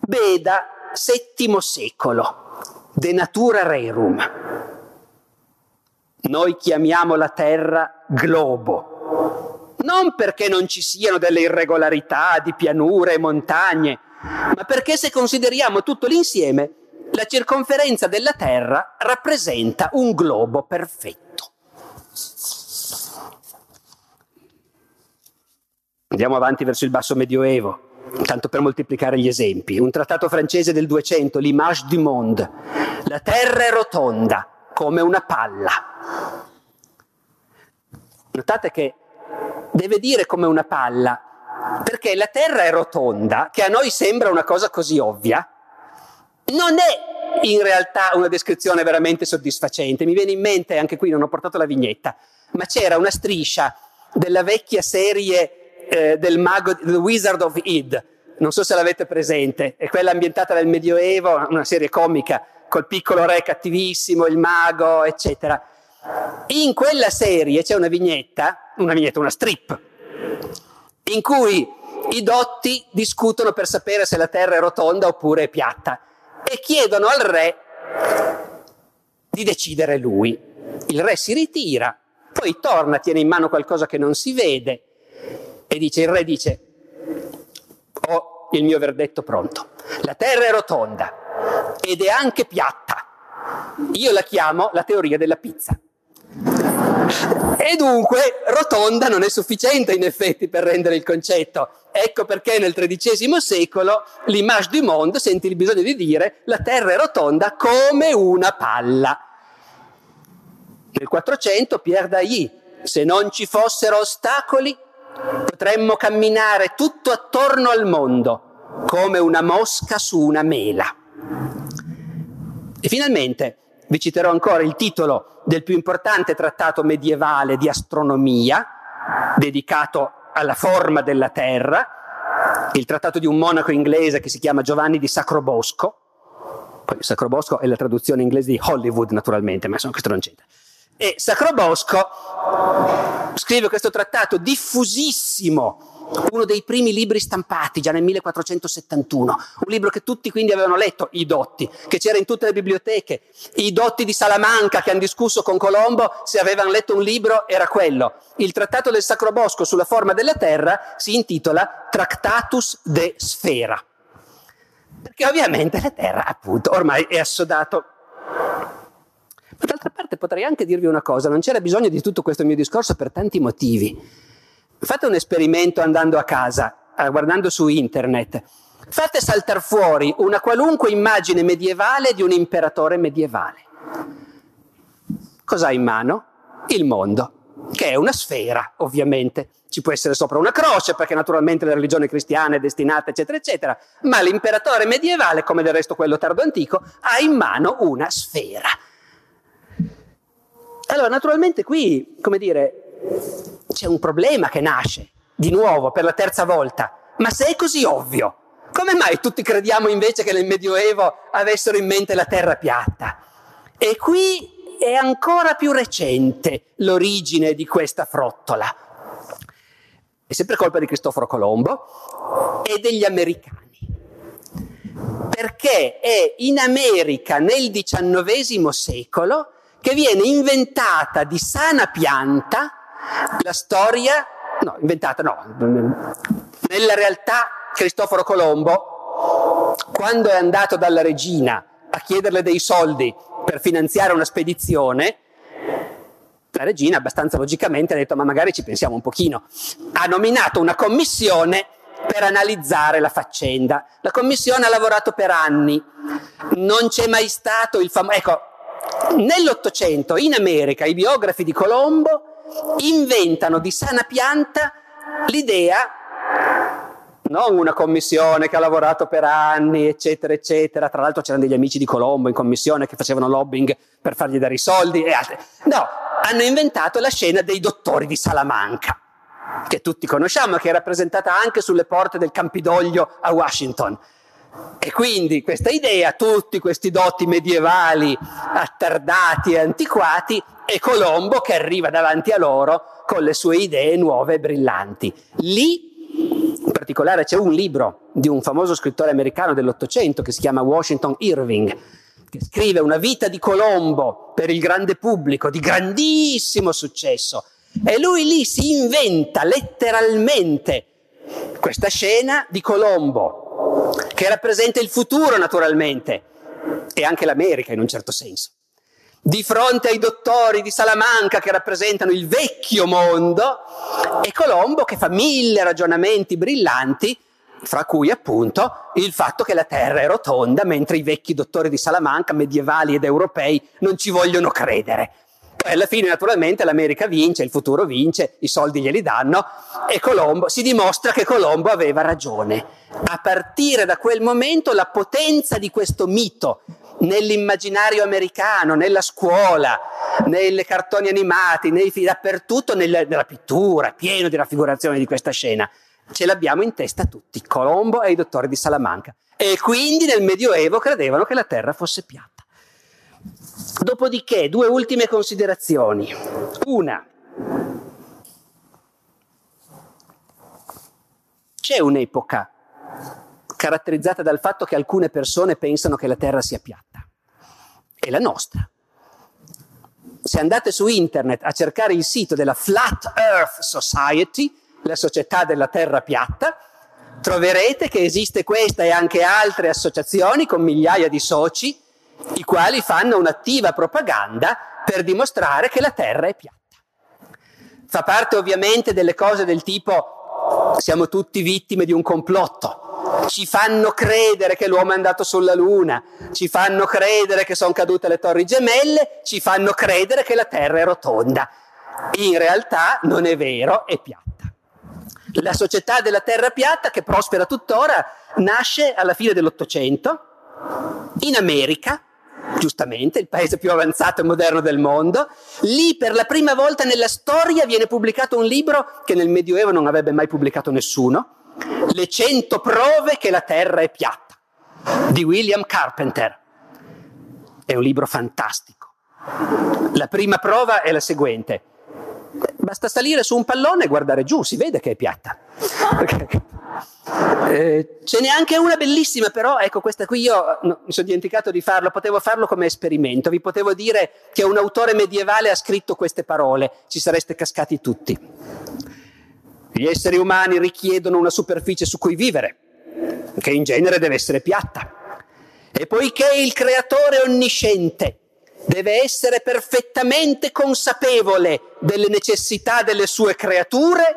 Beda, VII secolo, de natura rerum. Noi chiamiamo la Terra globo, non perché non ci siano delle irregolarità di pianure e montagne, ma perché se consideriamo tutto l'insieme, la circonferenza della Terra rappresenta un globo perfetto. Andiamo avanti verso il basso medioevo, tanto per moltiplicare gli esempi. Un trattato francese del 200, l'Image du Monde. La Terra è rotonda come una palla. Notate che deve dire come una palla, perché la Terra è rotonda, che a noi sembra una cosa così ovvia, non è in realtà una descrizione veramente soddisfacente. Mi viene in mente, anche qui non ho portato la vignetta, ma c'era una striscia della vecchia serie eh, del mago, The Wizard of Id, non so se l'avete presente, è quella ambientata nel Medioevo, una serie comica col piccolo re cattivissimo, il mago, eccetera. In quella serie c'è una vignetta, una vignetta, una strip, in cui i dotti discutono per sapere se la terra è rotonda oppure è piatta e chiedono al re di decidere lui. Il re si ritira, poi torna, tiene in mano qualcosa che non si vede e dice, il re dice, ho il mio verdetto pronto. La terra è rotonda ed è anche piatta. Io la chiamo la teoria della pizza. E dunque rotonda non è sufficiente in effetti per rendere il concetto. Ecco perché nel XIII secolo l'image du monde sente il bisogno di dire la terra è rotonda come una palla. Nel 400 Pierre Dailly, se non ci fossero ostacoli, potremmo camminare tutto attorno al mondo come una mosca su una mela. E finalmente vi citerò ancora il titolo del più importante trattato medievale di astronomia, dedicato alla forma della Terra, il trattato di un monaco inglese che si chiama Giovanni di Sacrobosco, poi Sacrobosco è la traduzione inglese di Hollywood naturalmente, ma insomma questo non c'entra. E Sacrobosco scrive questo trattato diffusissimo uno dei primi libri stampati già nel 1471, un libro che tutti quindi avevano letto, I Dotti, che c'era in tutte le biblioteche, i Dotti di Salamanca che hanno discusso con Colombo, se avevano letto un libro era quello. Il trattato del Sacro Bosco sulla forma della Terra si intitola Tractatus de Sfera, perché ovviamente la Terra appunto ormai è assodato ma d'altra parte potrei anche dirvi una cosa, non c'era bisogno di tutto questo mio discorso per tanti motivi. Fate un esperimento andando a casa, eh, guardando su internet. Fate saltare fuori una qualunque immagine medievale di un imperatore medievale. Cosa ha in mano? Il mondo, che è una sfera, ovviamente. Ci può essere sopra una croce, perché naturalmente la religione cristiana è destinata, eccetera, eccetera. Ma l'imperatore medievale, come del resto quello tardo antico, ha in mano una sfera. Allora, naturalmente qui, come dire, c'è un problema che nasce, di nuovo, per la terza volta. Ma se è così ovvio, come mai tutti crediamo invece che nel Medioevo avessero in mente la terra piatta? E qui è ancora più recente l'origine di questa frottola. È sempre colpa di Cristoforo Colombo e degli americani. Perché è in America nel XIX secolo che viene inventata di sana pianta la storia, no, inventata no, nella realtà Cristoforo Colombo, quando è andato dalla regina a chiederle dei soldi per finanziare una spedizione, la regina abbastanza logicamente ha detto ma magari ci pensiamo un pochino. Ha nominato una commissione per analizzare la faccenda. La commissione ha lavorato per anni, non c'è mai stato il famoso... Ecco, nell'Ottocento in America i biografi di Colombo inventano di sana pianta l'idea, non una commissione che ha lavorato per anni, eccetera, eccetera. Tra l'altro c'erano degli amici di Colombo in commissione che facevano lobbying per fargli dare i soldi e altri. No, hanno inventato la scena dei dottori di Salamanca. che tutti conosciamo, che è rappresentata anche sulle porte del Campidoglio a Washington. E quindi questa idea, tutti questi doti medievali attardati e antiquati, e Colombo che arriva davanti a loro con le sue idee nuove e brillanti. Lì in particolare c'è un libro di un famoso scrittore americano dell'Ottocento che si chiama Washington Irving, che scrive una vita di Colombo per il grande pubblico, di grandissimo successo. E lui lì si inventa letteralmente questa scena di Colombo, che rappresenta il futuro naturalmente, e anche l'America in un certo senso. Di fronte ai dottori di Salamanca che rappresentano il vecchio mondo, e Colombo che fa mille ragionamenti brillanti fra cui appunto il fatto che la Terra è rotonda, mentre i vecchi dottori di Salamanca, medievali ed europei, non ci vogliono credere. Poi alla fine naturalmente l'America vince, il futuro vince, i soldi glieli danno e Colombo, si dimostra che Colombo aveva ragione. A partire da quel momento la potenza di questo mito nell'immaginario americano, nella scuola, nei cartoni animati, nei, dappertutto nella, nella pittura, pieno di raffigurazioni di questa scena ce l'abbiamo in testa tutti, Colombo e i dottori di Salamanca. E quindi nel Medioevo credevano che la terra fosse piatta. Dopodiché, due ultime considerazioni. Una, c'è un'epoca caratterizzata dal fatto che alcune persone pensano che la terra sia piatta. È la nostra. Se andate su internet a cercare il sito della Flat Earth Society, la società della terra piatta, troverete che esiste questa e anche altre associazioni con migliaia di soci, i quali fanno un'attiva propaganda per dimostrare che la terra è piatta. Fa parte ovviamente delle cose del tipo siamo tutti vittime di un complotto, ci fanno credere che l'uomo è andato sulla Luna, ci fanno credere che sono cadute le torri gemelle, ci fanno credere che la terra è rotonda. In realtà non è vero, è piatta. La società della terra piatta, che prospera tuttora, nasce alla fine dell'Ottocento in America, giustamente, il paese più avanzato e moderno del mondo. Lì per la prima volta nella storia viene pubblicato un libro che nel Medioevo non avrebbe mai pubblicato nessuno, Le cento prove che la Terra è piatta, di William Carpenter. È un libro fantastico. La prima prova è la seguente. Basta salire su un pallone e guardare giù, si vede che è piatta. Eh, ce n'è anche una bellissima, però ecco questa qui io no, mi sono dimenticato di farlo, potevo farlo come esperimento, vi potevo dire che un autore medievale ha scritto queste parole, ci sareste cascati tutti. Gli esseri umani richiedono una superficie su cui vivere, che in genere deve essere piatta. E poiché il creatore onnisciente deve essere perfettamente consapevole delle necessità delle sue creature,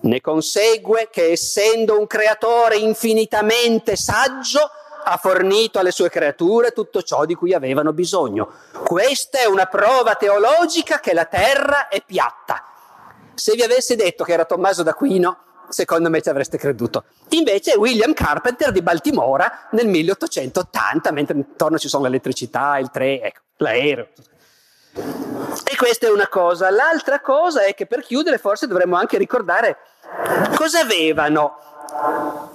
ne consegue che essendo un creatore infinitamente saggio, ha fornito alle sue creature tutto ciò di cui avevano bisogno. Questa è una prova teologica che la terra è piatta. Se vi avessi detto che era Tommaso d'Aquino, secondo me ci avreste creduto. Invece è William Carpenter di Baltimora nel 1880, mentre intorno ci sono l'elettricità, il treno, ecco, l'aereo. E questa è una cosa. L'altra cosa è che per chiudere forse dovremmo anche ricordare cosa avevano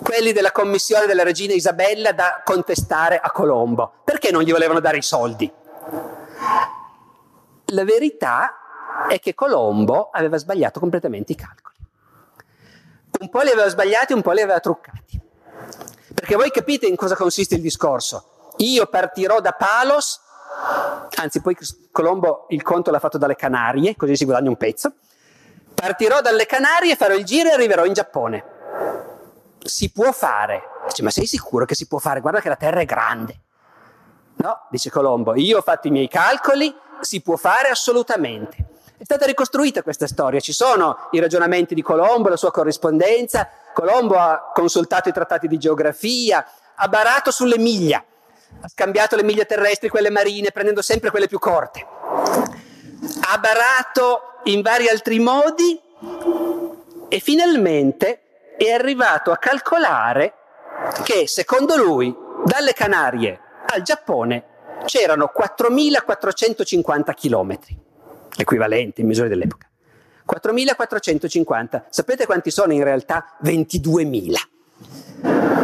quelli della commissione della regina Isabella da contestare a Colombo. Perché non gli volevano dare i soldi? La verità è che Colombo aveva sbagliato completamente i calcoli un po' li aveva sbagliati, un po' li aveva truccati. Perché voi capite in cosa consiste il discorso. Io partirò da Palos, anzi poi Colombo il conto l'ha fatto dalle Canarie, così si guadagna un pezzo. Partirò dalle Canarie, farò il giro e arriverò in Giappone. Si può fare. Dice, ma sei sicuro che si può fare? Guarda che la Terra è grande. No, dice Colombo, io ho fatto i miei calcoli, si può fare assolutamente. Stata ricostruita questa storia, ci sono i ragionamenti di Colombo, la sua corrispondenza, Colombo ha consultato i trattati di geografia, ha barato sulle miglia, ha scambiato le miglia terrestri, quelle marine, prendendo sempre quelle più corte. Ha barato in vari altri modi e finalmente è arrivato a calcolare che, secondo lui, dalle Canarie al Giappone c'erano 4.450 chilometri equivalente in misure dell'epoca. 4.450. Sapete quanti sono in realtà? 22.000.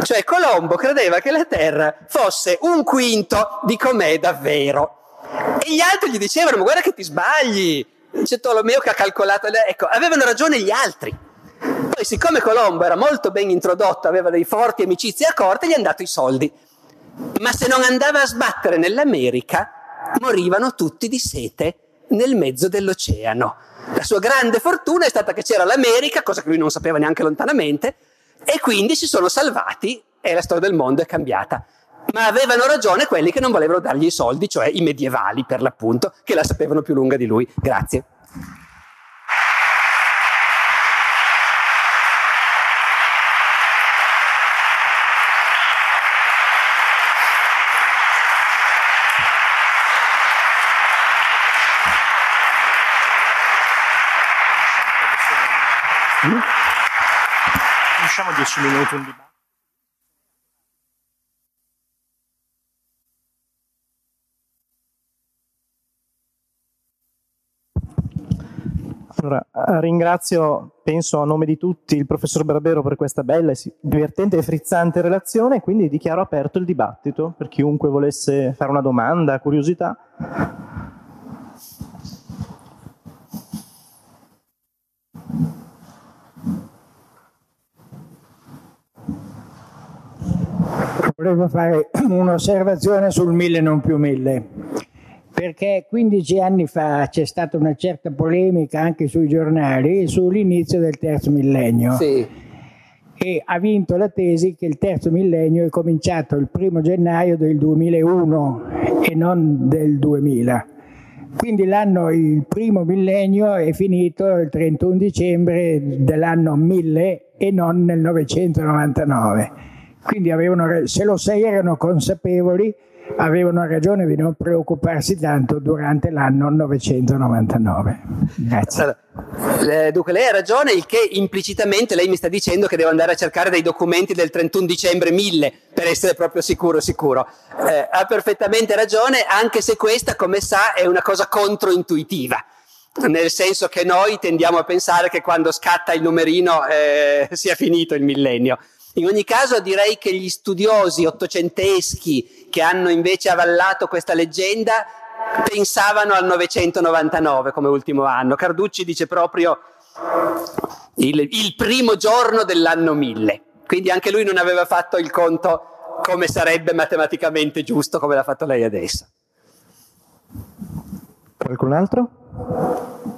Cioè Colombo credeva che la Terra fosse un quinto di com'è davvero. E gli altri gli dicevano, ma guarda che ti sbagli. C'è Tolomeo che ha calcolato. Ecco, avevano ragione gli altri. Poi siccome Colombo era molto ben introdotto, aveva dei forti amicizie a corte, gli hanno dato i soldi. Ma se non andava a sbattere nell'America, morivano tutti di sete nel mezzo dell'oceano. La sua grande fortuna è stata che c'era l'America, cosa che lui non sapeva neanche lontanamente, e quindi si sono salvati e la storia del mondo è cambiata. Ma avevano ragione quelli che non volevano dargli i soldi, cioè i medievali per l'appunto, che la sapevano più lunga di lui. Grazie. 10 minuti un dibattito. Allora, eh, ringrazio, penso a nome di tutti, il professor Barbero per questa bella, divertente e frizzante relazione, quindi dichiaro aperto il dibattito per chiunque volesse fare una domanda, curiosità. Volevo fare un'osservazione sul mille non più mille, perché 15 anni fa c'è stata una certa polemica anche sui giornali sull'inizio del terzo millennio. Sì. E ha vinto la tesi che il terzo millennio è cominciato il primo gennaio del 2001 e non del 2000. Quindi l'anno, il primo millennio è finito il 31 dicembre dell'anno 1000 e non nel 999. Quindi avevano, se lo sei erano consapevoli, avevano ragione di non preoccuparsi tanto durante l'anno 999. Grazie. Allora, dunque lei ha ragione, il che implicitamente lei mi sta dicendo che devo andare a cercare dei documenti del 31 dicembre 1000 per essere proprio sicuro sicuro. Eh, ha perfettamente ragione, anche se questa, come sa, è una cosa controintuitiva nel senso che noi tendiamo a pensare che quando scatta il numerino eh, sia finito il millennio. In ogni caso direi che gli studiosi ottocenteschi che hanno invece avallato questa leggenda pensavano al 999 come ultimo anno. Carducci dice proprio il, il primo giorno dell'anno 1000. Quindi anche lui non aveva fatto il conto come sarebbe matematicamente giusto come l'ha fatto lei adesso. Qualcun altro?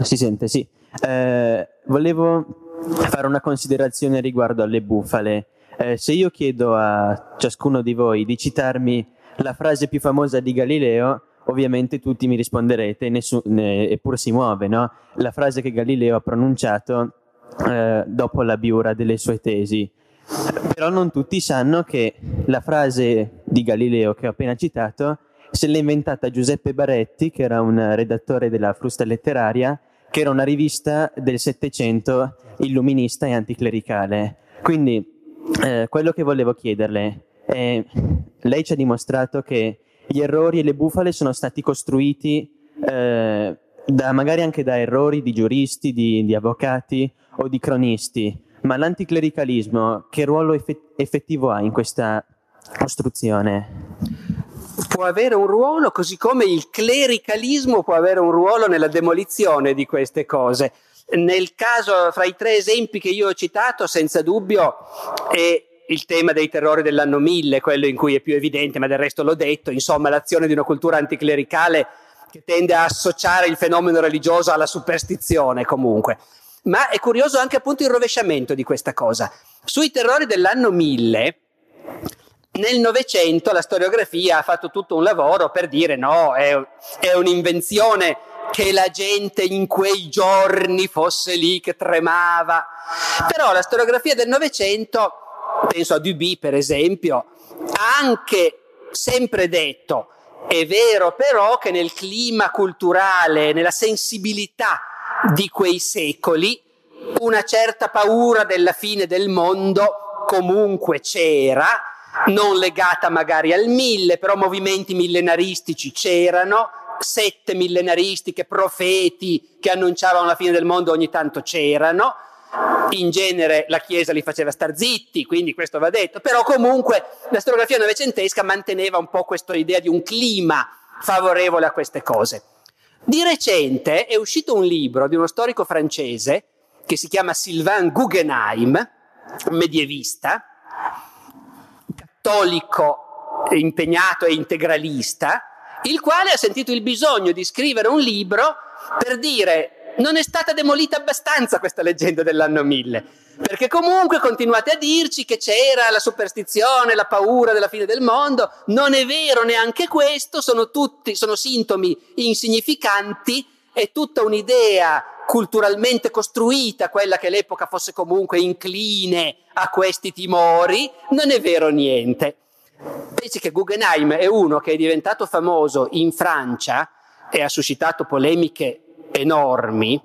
Si sente, sì. Eh, volevo fare una considerazione riguardo alle bufale. Eh, se io chiedo a ciascuno di voi di citarmi la frase più famosa di Galileo, ovviamente tutti mi risponderete, ne, eppure si muove, no? La frase che Galileo ha pronunciato eh, dopo la biura delle sue tesi. Però non tutti sanno che la frase di Galileo che ho appena citato se l'ha inventata Giuseppe Baretti, che era un redattore della Frusta Letteraria, che era una rivista del Settecento illuminista e anticlericale. Quindi eh, quello che volevo chiederle è, lei ci ha dimostrato che gli errori e le bufale sono stati costruiti eh, da, magari anche da errori di giuristi, di, di avvocati o di cronisti, ma l'anticlericalismo che ruolo effettivo ha in questa costruzione? Può avere un ruolo, così come il clericalismo può avere un ruolo nella demolizione di queste cose. Nel caso, fra i tre esempi che io ho citato, senza dubbio è il tema dei terrori dell'anno 1000, quello in cui è più evidente, ma del resto l'ho detto, insomma l'azione di una cultura anticlericale che tende a associare il fenomeno religioso alla superstizione comunque. Ma è curioso anche appunto il rovesciamento di questa cosa. Sui terrori dell'anno 1000 nel Novecento la storiografia ha fatto tutto un lavoro per dire no, è, è un'invenzione che la gente in quei giorni fosse lì che tremava. Però la storiografia del Novecento, penso a Duby per esempio, ha anche sempre detto, è vero però che nel clima culturale, nella sensibilità di quei secoli, una certa paura della fine del mondo comunque c'era, non legata magari al mille, però movimenti millenaristici c'erano, sette millenaristiche, profeti che annunciavano la fine del mondo ogni tanto c'erano, in genere la Chiesa li faceva star zitti, quindi questo va detto, però comunque la storiografia novecentesca manteneva un po' questa idea di un clima favorevole a queste cose. Di recente è uscito un libro di uno storico francese che si chiama Sylvain Guggenheim, medievista, cattolico impegnato e integralista, il quale ha sentito il bisogno di scrivere un libro per dire non è stata demolita abbastanza questa leggenda dell'anno 1000, perché comunque continuate a dirci che c'era la superstizione, la paura della fine del mondo, non è vero neanche questo, sono tutti, sono sintomi insignificanti, è tutta un'idea culturalmente costruita, quella che l'epoca fosse comunque incline a questi timori, non è vero niente. Pensi che Guggenheim è uno che è diventato famoso in Francia e ha suscitato polemiche enormi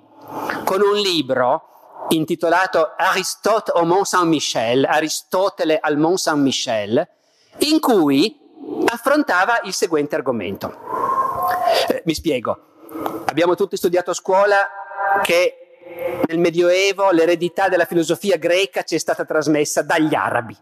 con un libro intitolato Aristote au Mont Saint-Michel, Aristotele al Mont Saint-Michel, in cui affrontava il seguente argomento. Eh, mi spiego. Abbiamo tutti studiato a scuola che nel Medioevo l'eredità della filosofia greca ci è stata trasmessa dagli arabi.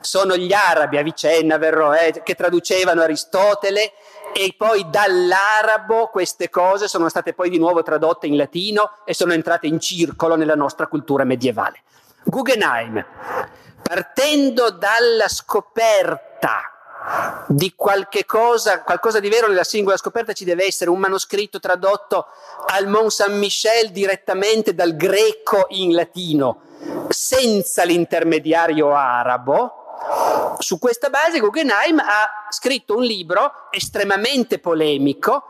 Sono gli arabi, Avicenna, Verroè, che traducevano Aristotele e poi dall'arabo queste cose sono state poi di nuovo tradotte in latino e sono entrate in circolo nella nostra cultura medievale. Guggenheim, partendo dalla scoperta di qualche cosa, qualcosa di vero nella singola scoperta ci deve essere un manoscritto tradotto al Mont Saint-Michel direttamente dal greco in latino, senza l'intermediario arabo, su questa base Guggenheim ha scritto un libro estremamente polemico,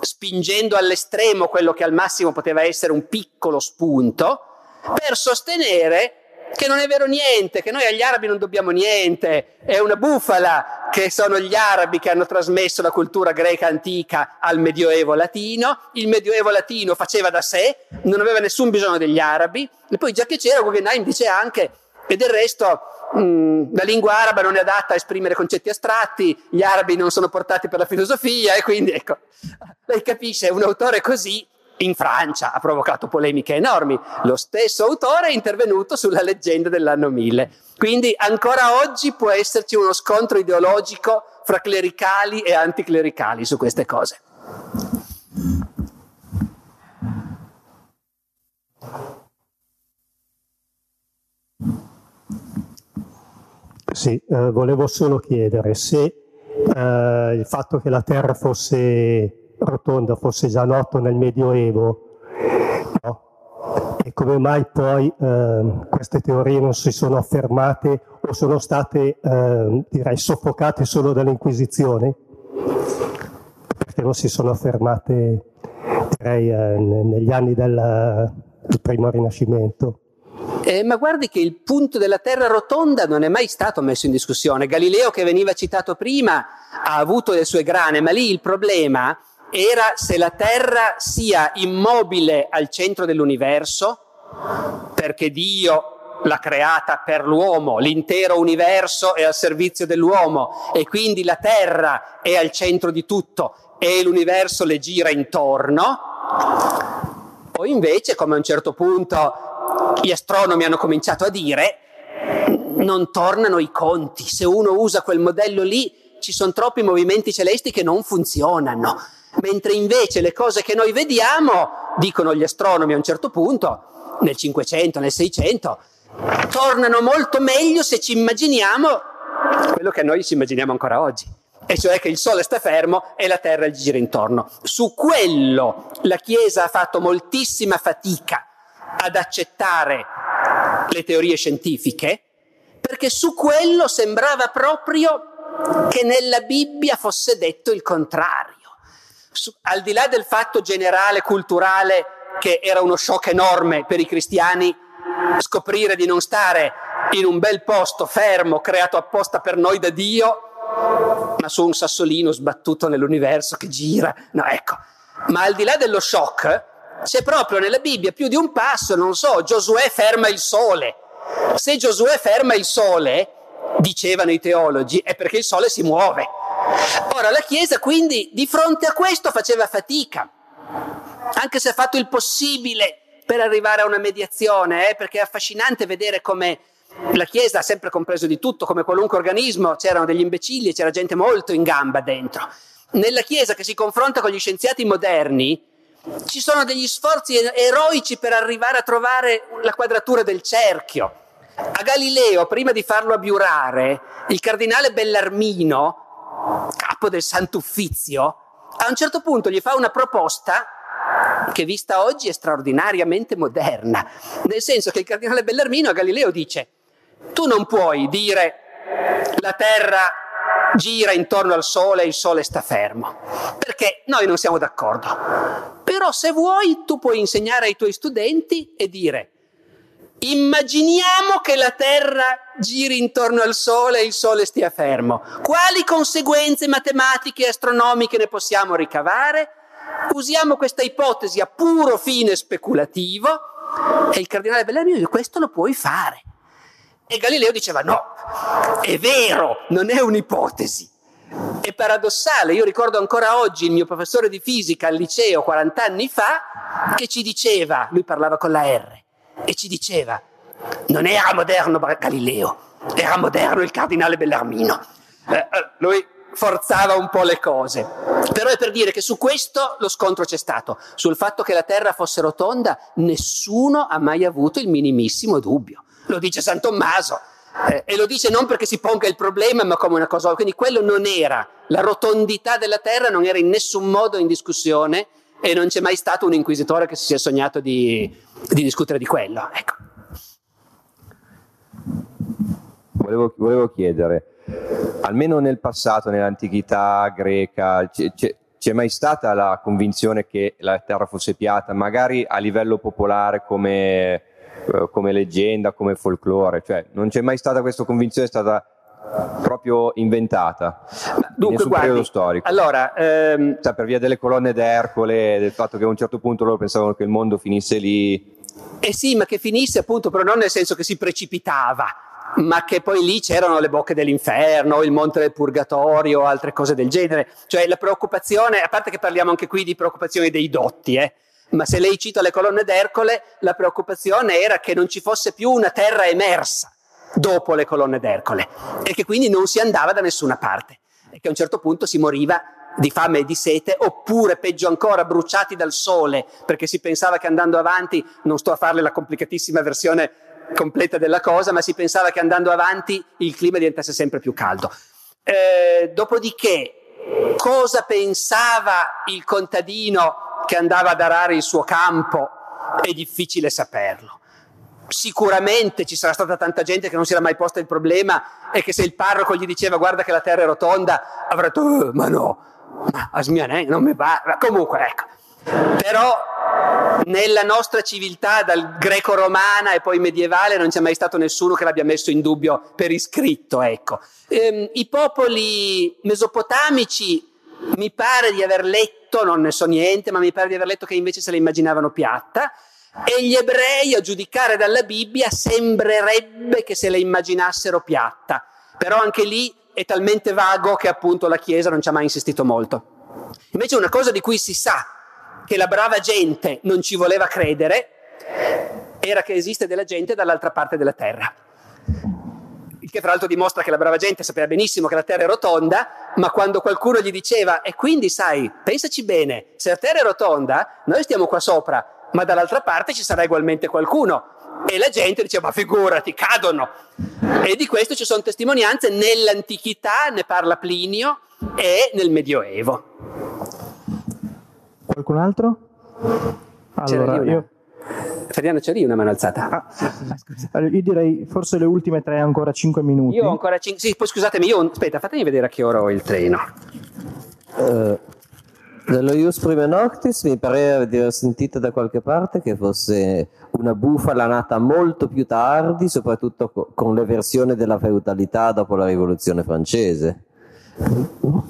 spingendo all'estremo quello che al massimo poteva essere un piccolo spunto, per sostenere che non è vero niente, che noi agli arabi non dobbiamo niente, è una bufala che sono gli arabi che hanno trasmesso la cultura greca antica al medioevo latino, il medioevo latino faceva da sé, non aveva nessun bisogno degli arabi, e poi già che c'era Guggenheim dice anche, e del resto Mm, la lingua araba non è adatta a esprimere concetti astratti, gli arabi non sono portati per la filosofia e quindi ecco, lei capisce, un autore così in Francia ha provocato polemiche enormi. Lo stesso autore è intervenuto sulla leggenda dell'anno 1000. Quindi ancora oggi può esserci uno scontro ideologico fra clericali e anticlericali su queste cose. Sì, eh, volevo solo chiedere se eh, il fatto che la Terra fosse rotonda fosse già noto nel Medioevo, no? e come mai poi eh, queste teorie non si sono affermate o sono state, eh, direi, soffocate solo dall'Inquisizione? Perché non si sono affermate, direi, eh, negli anni del, del primo Rinascimento? Eh, ma guardi che il punto della Terra rotonda non è mai stato messo in discussione. Galileo, che veniva citato prima, ha avuto le sue grane, ma lì il problema era se la Terra sia immobile al centro dell'universo, perché Dio l'ha creata per l'uomo, l'intero universo è al servizio dell'uomo e quindi la Terra è al centro di tutto e l'universo le gira intorno, o invece, come a un certo punto gli astronomi hanno cominciato a dire non tornano i conti, se uno usa quel modello lì ci sono troppi movimenti celesti che non funzionano, mentre invece le cose che noi vediamo, dicono gli astronomi a un certo punto, nel 500, nel 600, tornano molto meglio se ci immaginiamo quello che noi ci immaginiamo ancora oggi, e cioè che il Sole sta fermo e la Terra gli gira intorno. Su quello la Chiesa ha fatto moltissima fatica ad accettare le teorie scientifiche, perché su quello sembrava proprio che nella Bibbia fosse detto il contrario. Al di là del fatto generale, culturale, che era uno shock enorme per i cristiani, scoprire di non stare in un bel posto fermo, creato apposta per noi da Dio, ma su un sassolino sbattuto nell'universo che gira. No, ecco. Ma al di là dello shock, c'è proprio nella Bibbia più di un passo, non so, Giosuè ferma il sole. Se Giosuè ferma il sole, dicevano i teologi, è perché il sole si muove. Ora la Chiesa quindi di fronte a questo faceva fatica, anche se ha fatto il possibile per arrivare a una mediazione, eh, perché è affascinante vedere come la Chiesa ha sempre compreso di tutto, come qualunque organismo, c'erano degli imbecilli, c'era gente molto in gamba dentro. Nella Chiesa che si confronta con gli scienziati moderni, ci sono degli sforzi eroici per arrivare a trovare la quadratura del cerchio. A Galileo, prima di farlo abiurare, il cardinale Bellarmino, capo del Sant'Uffizio, a un certo punto gli fa una proposta che vista oggi è straordinariamente moderna, nel senso che il cardinale Bellarmino a Galileo dice, tu non puoi dire la Terra gira intorno al Sole e il Sole sta fermo, perché noi non siamo d'accordo. Però se vuoi tu puoi insegnare ai tuoi studenti e dire Immaginiamo che la Terra giri intorno al Sole e il Sole stia fermo. Quali conseguenze matematiche e astronomiche ne possiamo ricavare? Usiamo questa ipotesi a puro fine speculativo e il cardinale Bellarmino dice questo lo puoi fare. E Galileo diceva no, è vero, non è un'ipotesi. È paradossale, io ricordo ancora oggi il mio professore di fisica al liceo 40 anni fa che ci diceva, lui parlava con la R, e ci diceva, non era moderno Galileo, era moderno il cardinale Bellarmino. Eh, eh, lui forzava un po' le cose, però è per dire che su questo lo scontro c'è stato, sul fatto che la Terra fosse rotonda nessuno ha mai avuto il minimissimo dubbio, lo dice San Tommaso. Eh, e lo dice non perché si ponga il problema, ma come una cosa. Quindi quello non era, la rotondità della Terra non era in nessun modo in discussione e non c'è mai stato un inquisitore che si sia sognato di, di discutere di quello. Ecco. Volevo, volevo, chiedere, almeno nel passato, nell'antichità greca, c'è, c'è, c'è, mai stata la convinzione che la terra fosse piatta, magari a livello popolare come, eh, come leggenda, come folklore? Cioè, non c'è mai stata questa convinzione, è stata proprio inventata Dunque, guardi, periodo storico. Allora, ehm... cioè, per via delle colonne d'Ercole, del fatto che a un certo punto loro pensavano che il mondo finisse lì. Eh sì, ma che finisse appunto, però non nel senso che si precipitava, ma che poi lì c'erano le bocche dell'inferno, il monte del purgatorio, altre cose del genere. Cioè la preoccupazione, a parte che parliamo anche qui di preoccupazioni dei dotti, eh, ma se lei cita le colonne d'Ercole, la preoccupazione era che non ci fosse più una terra emersa dopo le colonne d'Ercole e che quindi non si andava da nessuna parte e che a un certo punto si moriva di fame e di sete oppure peggio ancora bruciati dal sole perché si pensava che andando avanti, non sto a farle la complicatissima versione completa della cosa, ma si pensava che andando avanti il clima diventasse sempre più caldo. Eh, dopodiché, cosa pensava il contadino che andava ad arare il suo campo? È difficile saperlo sicuramente ci sarà stata tanta gente che non si era mai posta il problema e che se il parroco gli diceva guarda che la terra è rotonda avrà detto oh, ma no, ma Asmianè non mi va. Comunque ecco, però nella nostra civiltà dal greco-romana e poi medievale non c'è mai stato nessuno che l'abbia messo in dubbio per iscritto, ecco. Ehm, I popoli mesopotamici mi pare di aver letto, non ne so niente, ma mi pare di aver letto che invece se la immaginavano piatta e gli ebrei, a giudicare dalla Bibbia, sembrerebbe che se la immaginassero piatta, però anche lì è talmente vago che appunto la Chiesa non ci ha mai insistito molto. Invece una cosa di cui si sa che la brava gente non ci voleva credere era che esiste della gente dall'altra parte della terra. Il che fra l'altro dimostra che la brava gente sapeva benissimo che la terra è rotonda, ma quando qualcuno gli diceva, e quindi sai, pensaci bene, se la terra è rotonda, noi stiamo qua sopra, ma dall'altra parte ci sarà ugualmente qualcuno. E la gente diceva, ma figurati, cadono. E di questo ci sono testimonianze nell'antichità, ne parla Plinio, e nel Medioevo. Qualcun altro? Allora, io... Ferdinando, c'è lì una mano alzata? Ah, sì, sì. Allora, io direi forse le ultime tre, ancora cinque minuti. Io ho ancora cinque. Sì, poi scusatemi, io. Aspetta, fatemi vedere a che ora ho il treno. Uh, dello Ius Prime Noctis mi pareva di aver sentito da qualche parte che fosse una bufala nata molto più tardi, soprattutto con l'eversione della feudalità dopo la rivoluzione francese.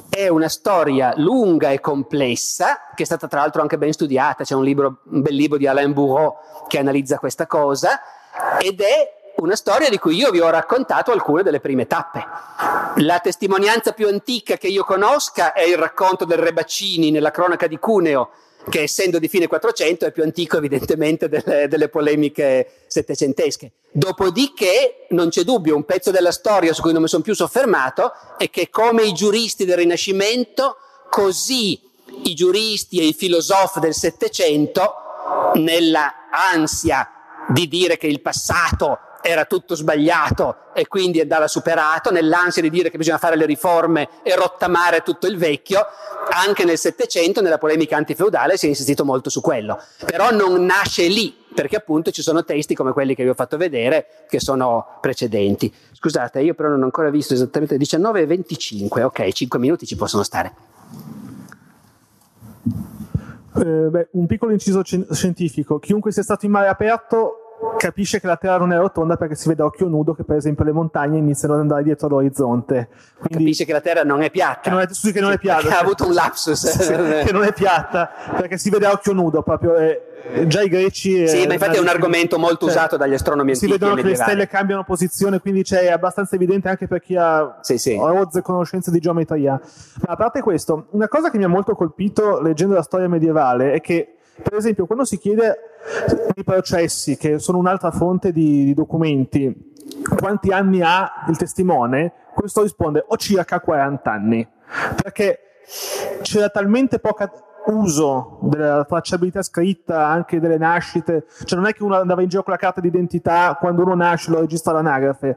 È una storia lunga e complessa, che è stata tra l'altro anche ben studiata, c'è un, libro, un bel libro di Alain Bourreau che analizza questa cosa, ed è una storia di cui io vi ho raccontato alcune delle prime tappe. La testimonianza più antica che io conosca è il racconto del Re Baccini nella cronaca di Cuneo, che essendo di fine 400 è più antico evidentemente delle, delle polemiche settecentesche. Dopodiché non c'è dubbio, un pezzo della storia su cui non mi sono più soffermato è che come i giuristi del Rinascimento, così i giuristi e i filosofi del Settecento, nella ansia di dire che il passato era tutto sbagliato e quindi andava superato, nell'ansia di dire che bisogna fare le riforme e rottamare tutto il vecchio, anche nel Settecento, nella polemica antifeudale, si è insistito molto su quello. Però non nasce lì, perché appunto ci sono testi come quelli che vi ho fatto vedere, che sono precedenti. Scusate, io però non ho ancora visto esattamente 19 e 25, ok, 5 minuti ci possono stare. Eh, beh, un piccolo inciso scientifico. Chiunque sia stato in mare aperto capisce che la Terra non è rotonda perché si vede a occhio nudo che per esempio le montagne iniziano ad andare dietro l'orizzonte. Quindi, capisce che la Terra non è piatta. Che non è, scusi, che non è piatta. ha avuto un lapsus. Sì, che non è piatta perché si vede a occhio nudo proprio. Eh, già i greci. Sì, ma infatti è un argomento molto cioè, usato dagli astronomi antichi. Si vedono che le stelle cambiano posizione, quindi c'è, è abbastanza evidente anche per chi ha sì, sì. rozze conoscenze di geometria. Ma a parte questo, una cosa che mi ha molto colpito leggendo la storia medievale è che per esempio, quando si chiede i processi, che sono un'altra fonte di, di documenti, quanti anni ha il testimone, questo risponde ho circa 40 anni, perché c'era talmente poco uso della tracciabilità scritta, anche delle nascite, cioè non è che uno andava in giro con la carta d'identità, quando uno nasce lo registra all'anagrafe,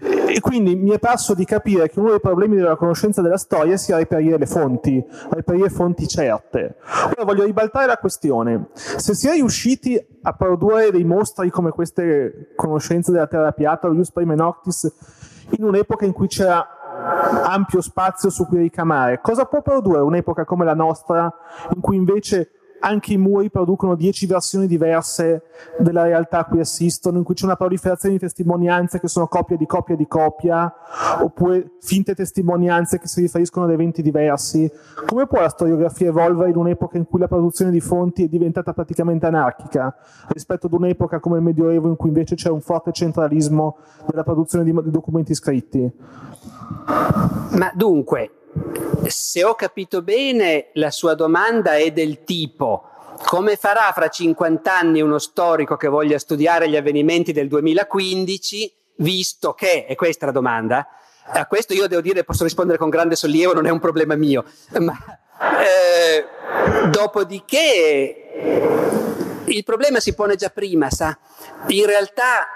e quindi mi è parso di capire che uno dei problemi della conoscenza della storia sia reperire le fonti, reperire fonti certe. Ora voglio ribaltare la questione. Se si è riusciti a produrre dei mostri come queste conoscenze della Terra piatta, Ius Prime Noctis, in un'epoca in cui c'era ampio spazio su cui ricamare, cosa può produrre un'epoca come la nostra, in cui invece anche i muri producono dieci versioni diverse della realtà a cui assistono, in cui c'è una proliferazione di testimonianze che sono copia di copia di copia, oppure finte testimonianze che si riferiscono ad eventi diversi. Come può la storiografia evolvere in un'epoca in cui la produzione di fonti è diventata praticamente anarchica, rispetto ad un'epoca come il Medioevo in cui invece c'è un forte centralismo della produzione di documenti scritti? Ma dunque, se ho capito bene, la sua domanda è del tipo come farà fra 50 anni uno storico che voglia studiare gli avvenimenti del 2015, visto che, e questa è la domanda, a questo io devo dire, posso rispondere con grande sollievo, non è un problema mio, ma eh, dopodiché il problema si pone già prima, sa? In realtà,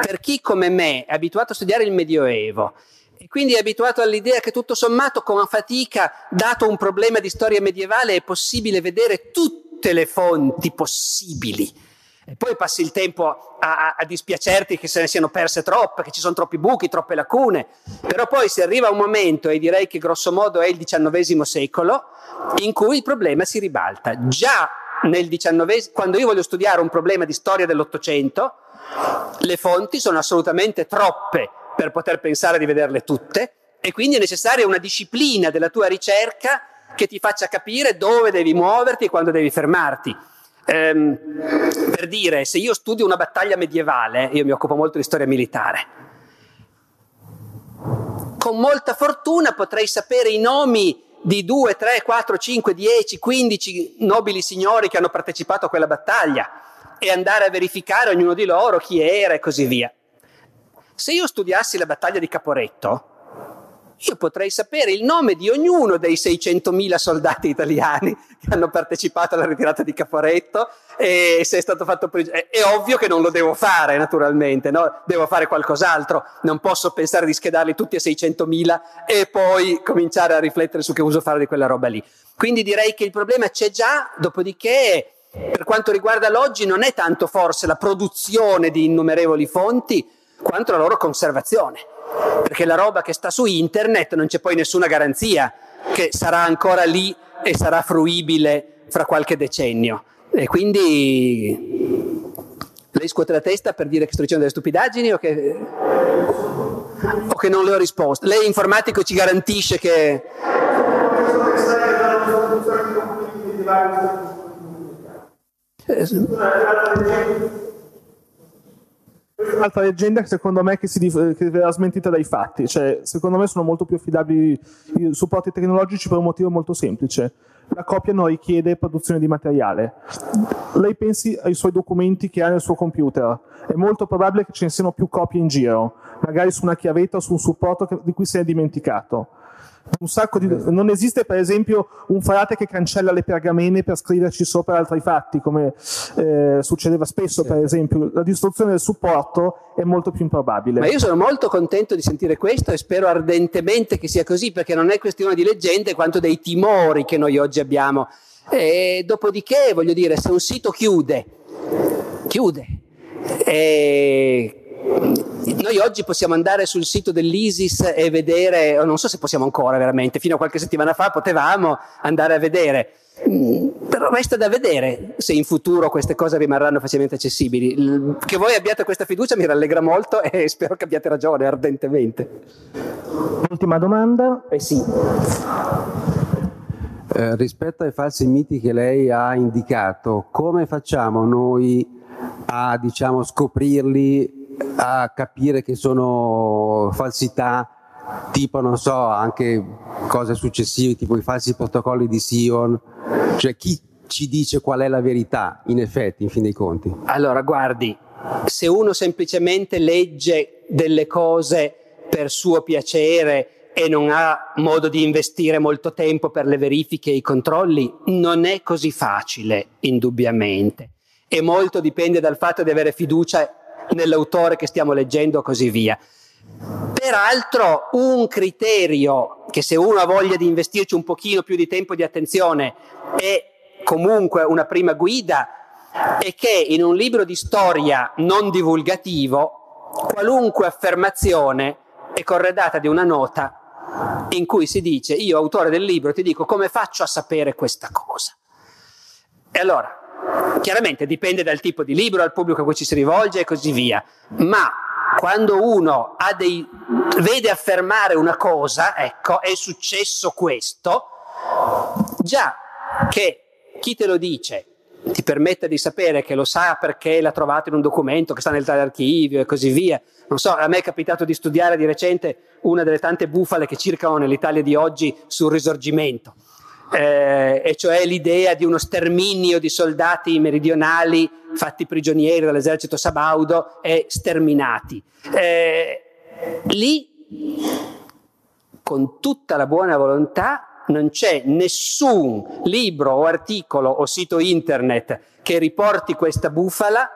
per chi come me è abituato a studiare il Medioevo, e quindi è abituato all'idea che tutto sommato con fatica, dato un problema di storia medievale, è possibile vedere tutte le fonti possibili. E poi passi il tempo a, a, a, dispiacerti che se ne siano perse troppe, che ci sono troppi buchi, troppe lacune. Però poi si arriva a un momento, e direi che grosso modo è il XIX secolo, in cui il problema si ribalta. Già nel XIX, quando io voglio studiare un problema di storia dell'Ottocento, le fonti sono assolutamente troppe per poter pensare di vederle tutte e quindi è necessaria una disciplina della tua ricerca che ti faccia capire dove devi muoverti e quando devi fermarti. Ehm, per dire, se io studio una battaglia medievale, io mi occupo molto di storia militare, con molta fortuna potrei sapere i nomi di 2, 3, 4, 5, 10, 15 nobili signori che hanno partecipato a quella battaglia e andare a verificare ognuno di loro chi era e così via. Se io studiassi la battaglia di Caporetto, io potrei sapere il nome di ognuno dei 600.000 soldati italiani che hanno partecipato alla ritirata di Caporetto e se è stato fatto prigioniero. È ovvio che non lo devo fare, naturalmente, no? devo fare qualcos'altro. Non posso pensare di schedarli tutti a 600.000 e poi cominciare a riflettere su che uso fare di quella roba lì. Quindi direi che il problema c'è già, dopodiché per quanto riguarda l'oggi non è tanto forse la produzione di innumerevoli fonti, quanto la loro conservazione. Perché la roba che sta su internet non c'è poi nessuna garanzia che sarà ancora lì e sarà fruibile fra qualche decennio. E quindi lei scuote la testa per dire che sto dicendo delle stupidaggini o che, o che non le ho risposto? Lei informatico ci garantisce che... Un'altra leggenda che secondo me che, si, che verrà smentita dai fatti, cioè secondo me sono molto più affidabili i supporti tecnologici per un motivo molto semplice. La copia non richiede produzione di materiale. Lei pensi ai suoi documenti che ha nel suo computer, è molto probabile che ce ne siano più copie in giro, magari su una chiavetta o su un supporto che, di cui si è dimenticato un sacco di... Non esiste, per esempio, un frate che cancella le pergamene per scriverci sopra altri fatti, come eh, succedeva spesso, per esempio. La distruzione del supporto è molto più improbabile. Ma io sono molto contento di sentire questo e spero ardentemente che sia così, perché non è questione di leggende quanto dei timori che noi oggi abbiamo. E dopodiché, voglio dire, se un sito chiude, chiude. E noi oggi possiamo andare sul sito dell'ISIS e vedere, non so se possiamo ancora veramente, fino a qualche settimana fa potevamo andare a vedere, però resta da vedere se in futuro queste cose rimarranno facilmente accessibili. Che voi abbiate questa fiducia mi rallegra molto e spero che abbiate ragione ardentemente. Ultima domanda. Eh sì. Eh, rispetto ai falsi miti che lei ha indicato, come facciamo noi a diciamo, scoprirli a capire che sono falsità tipo non so anche cose successive tipo i falsi protocolli di Sion. Cioè chi ci dice qual è la verità in effetti in fin dei conti? Allora guardi se uno semplicemente legge delle cose per suo piacere e non ha modo di investire molto tempo per le verifiche e i controlli non è così facile indubbiamente. E molto dipende dal fatto di avere fiducia nell'autore che stiamo leggendo così via. Peraltro un criterio che se uno ha voglia di investirci un pochino più di tempo e di attenzione è comunque una prima guida è che in un libro di storia non divulgativo qualunque affermazione è corredata di una nota in cui si dice io autore del libro ti dico come faccio a sapere questa cosa. E allora Chiaramente dipende dal tipo di libro, dal pubblico a cui ci si rivolge e così via, ma quando uno dei, vede affermare una cosa, ecco, è successo questo, già che chi te lo dice ti permette di sapere che lo sa perché l'ha trovato in un documento che sta nel tale archivio e così via. Non so, a me è capitato di studiare di recente una delle tante bufale che circolano nell'Italia di oggi sul risorgimento eh, e cioè l'idea di uno sterminio di soldati meridionali fatti prigionieri dall'esercito sabaudo e sterminati. Eh, lì, con tutta la buona volontà, non c'è nessun libro o articolo o sito internet che riporti questa bufala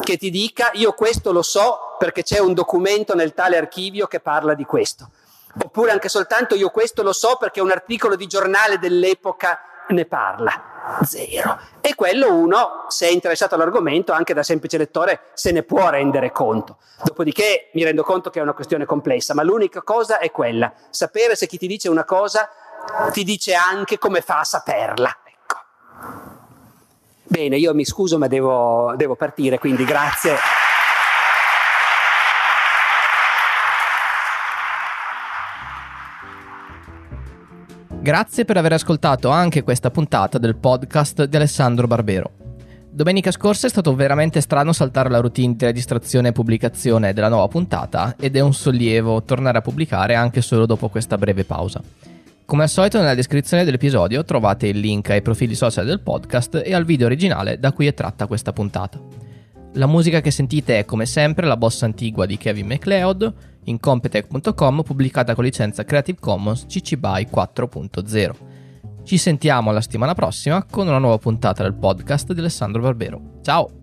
che ti dica io questo lo so perché c'è un documento nel tale archivio che parla di questo. Oppure anche soltanto io questo lo so perché un articolo di giornale dell'epoca ne parla. Zero. E quello uno, se è interessato all'argomento, anche da semplice lettore, se ne può rendere conto. Dopodiché mi rendo conto che è una questione complessa, ma l'unica cosa è quella, sapere se chi ti dice una cosa ti dice anche come fa a saperla. Ecco. Bene, io mi scuso ma devo, devo partire, quindi grazie. Grazie per aver ascoltato anche questa puntata del podcast di Alessandro Barbero. Domenica scorsa è stato veramente strano saltare la routine di registrazione e pubblicazione della nuova puntata ed è un sollievo tornare a pubblicare anche solo dopo questa breve pausa. Come al solito nella descrizione dell'episodio trovate il link ai profili social del podcast e al video originale da cui è tratta questa puntata. La musica che sentite è come sempre la bossa antigua di Kevin MacLeod in Competech.com pubblicata con licenza Creative Commons CC BY 4.0. Ci sentiamo la settimana prossima con una nuova puntata del podcast di Alessandro Barbero. Ciao!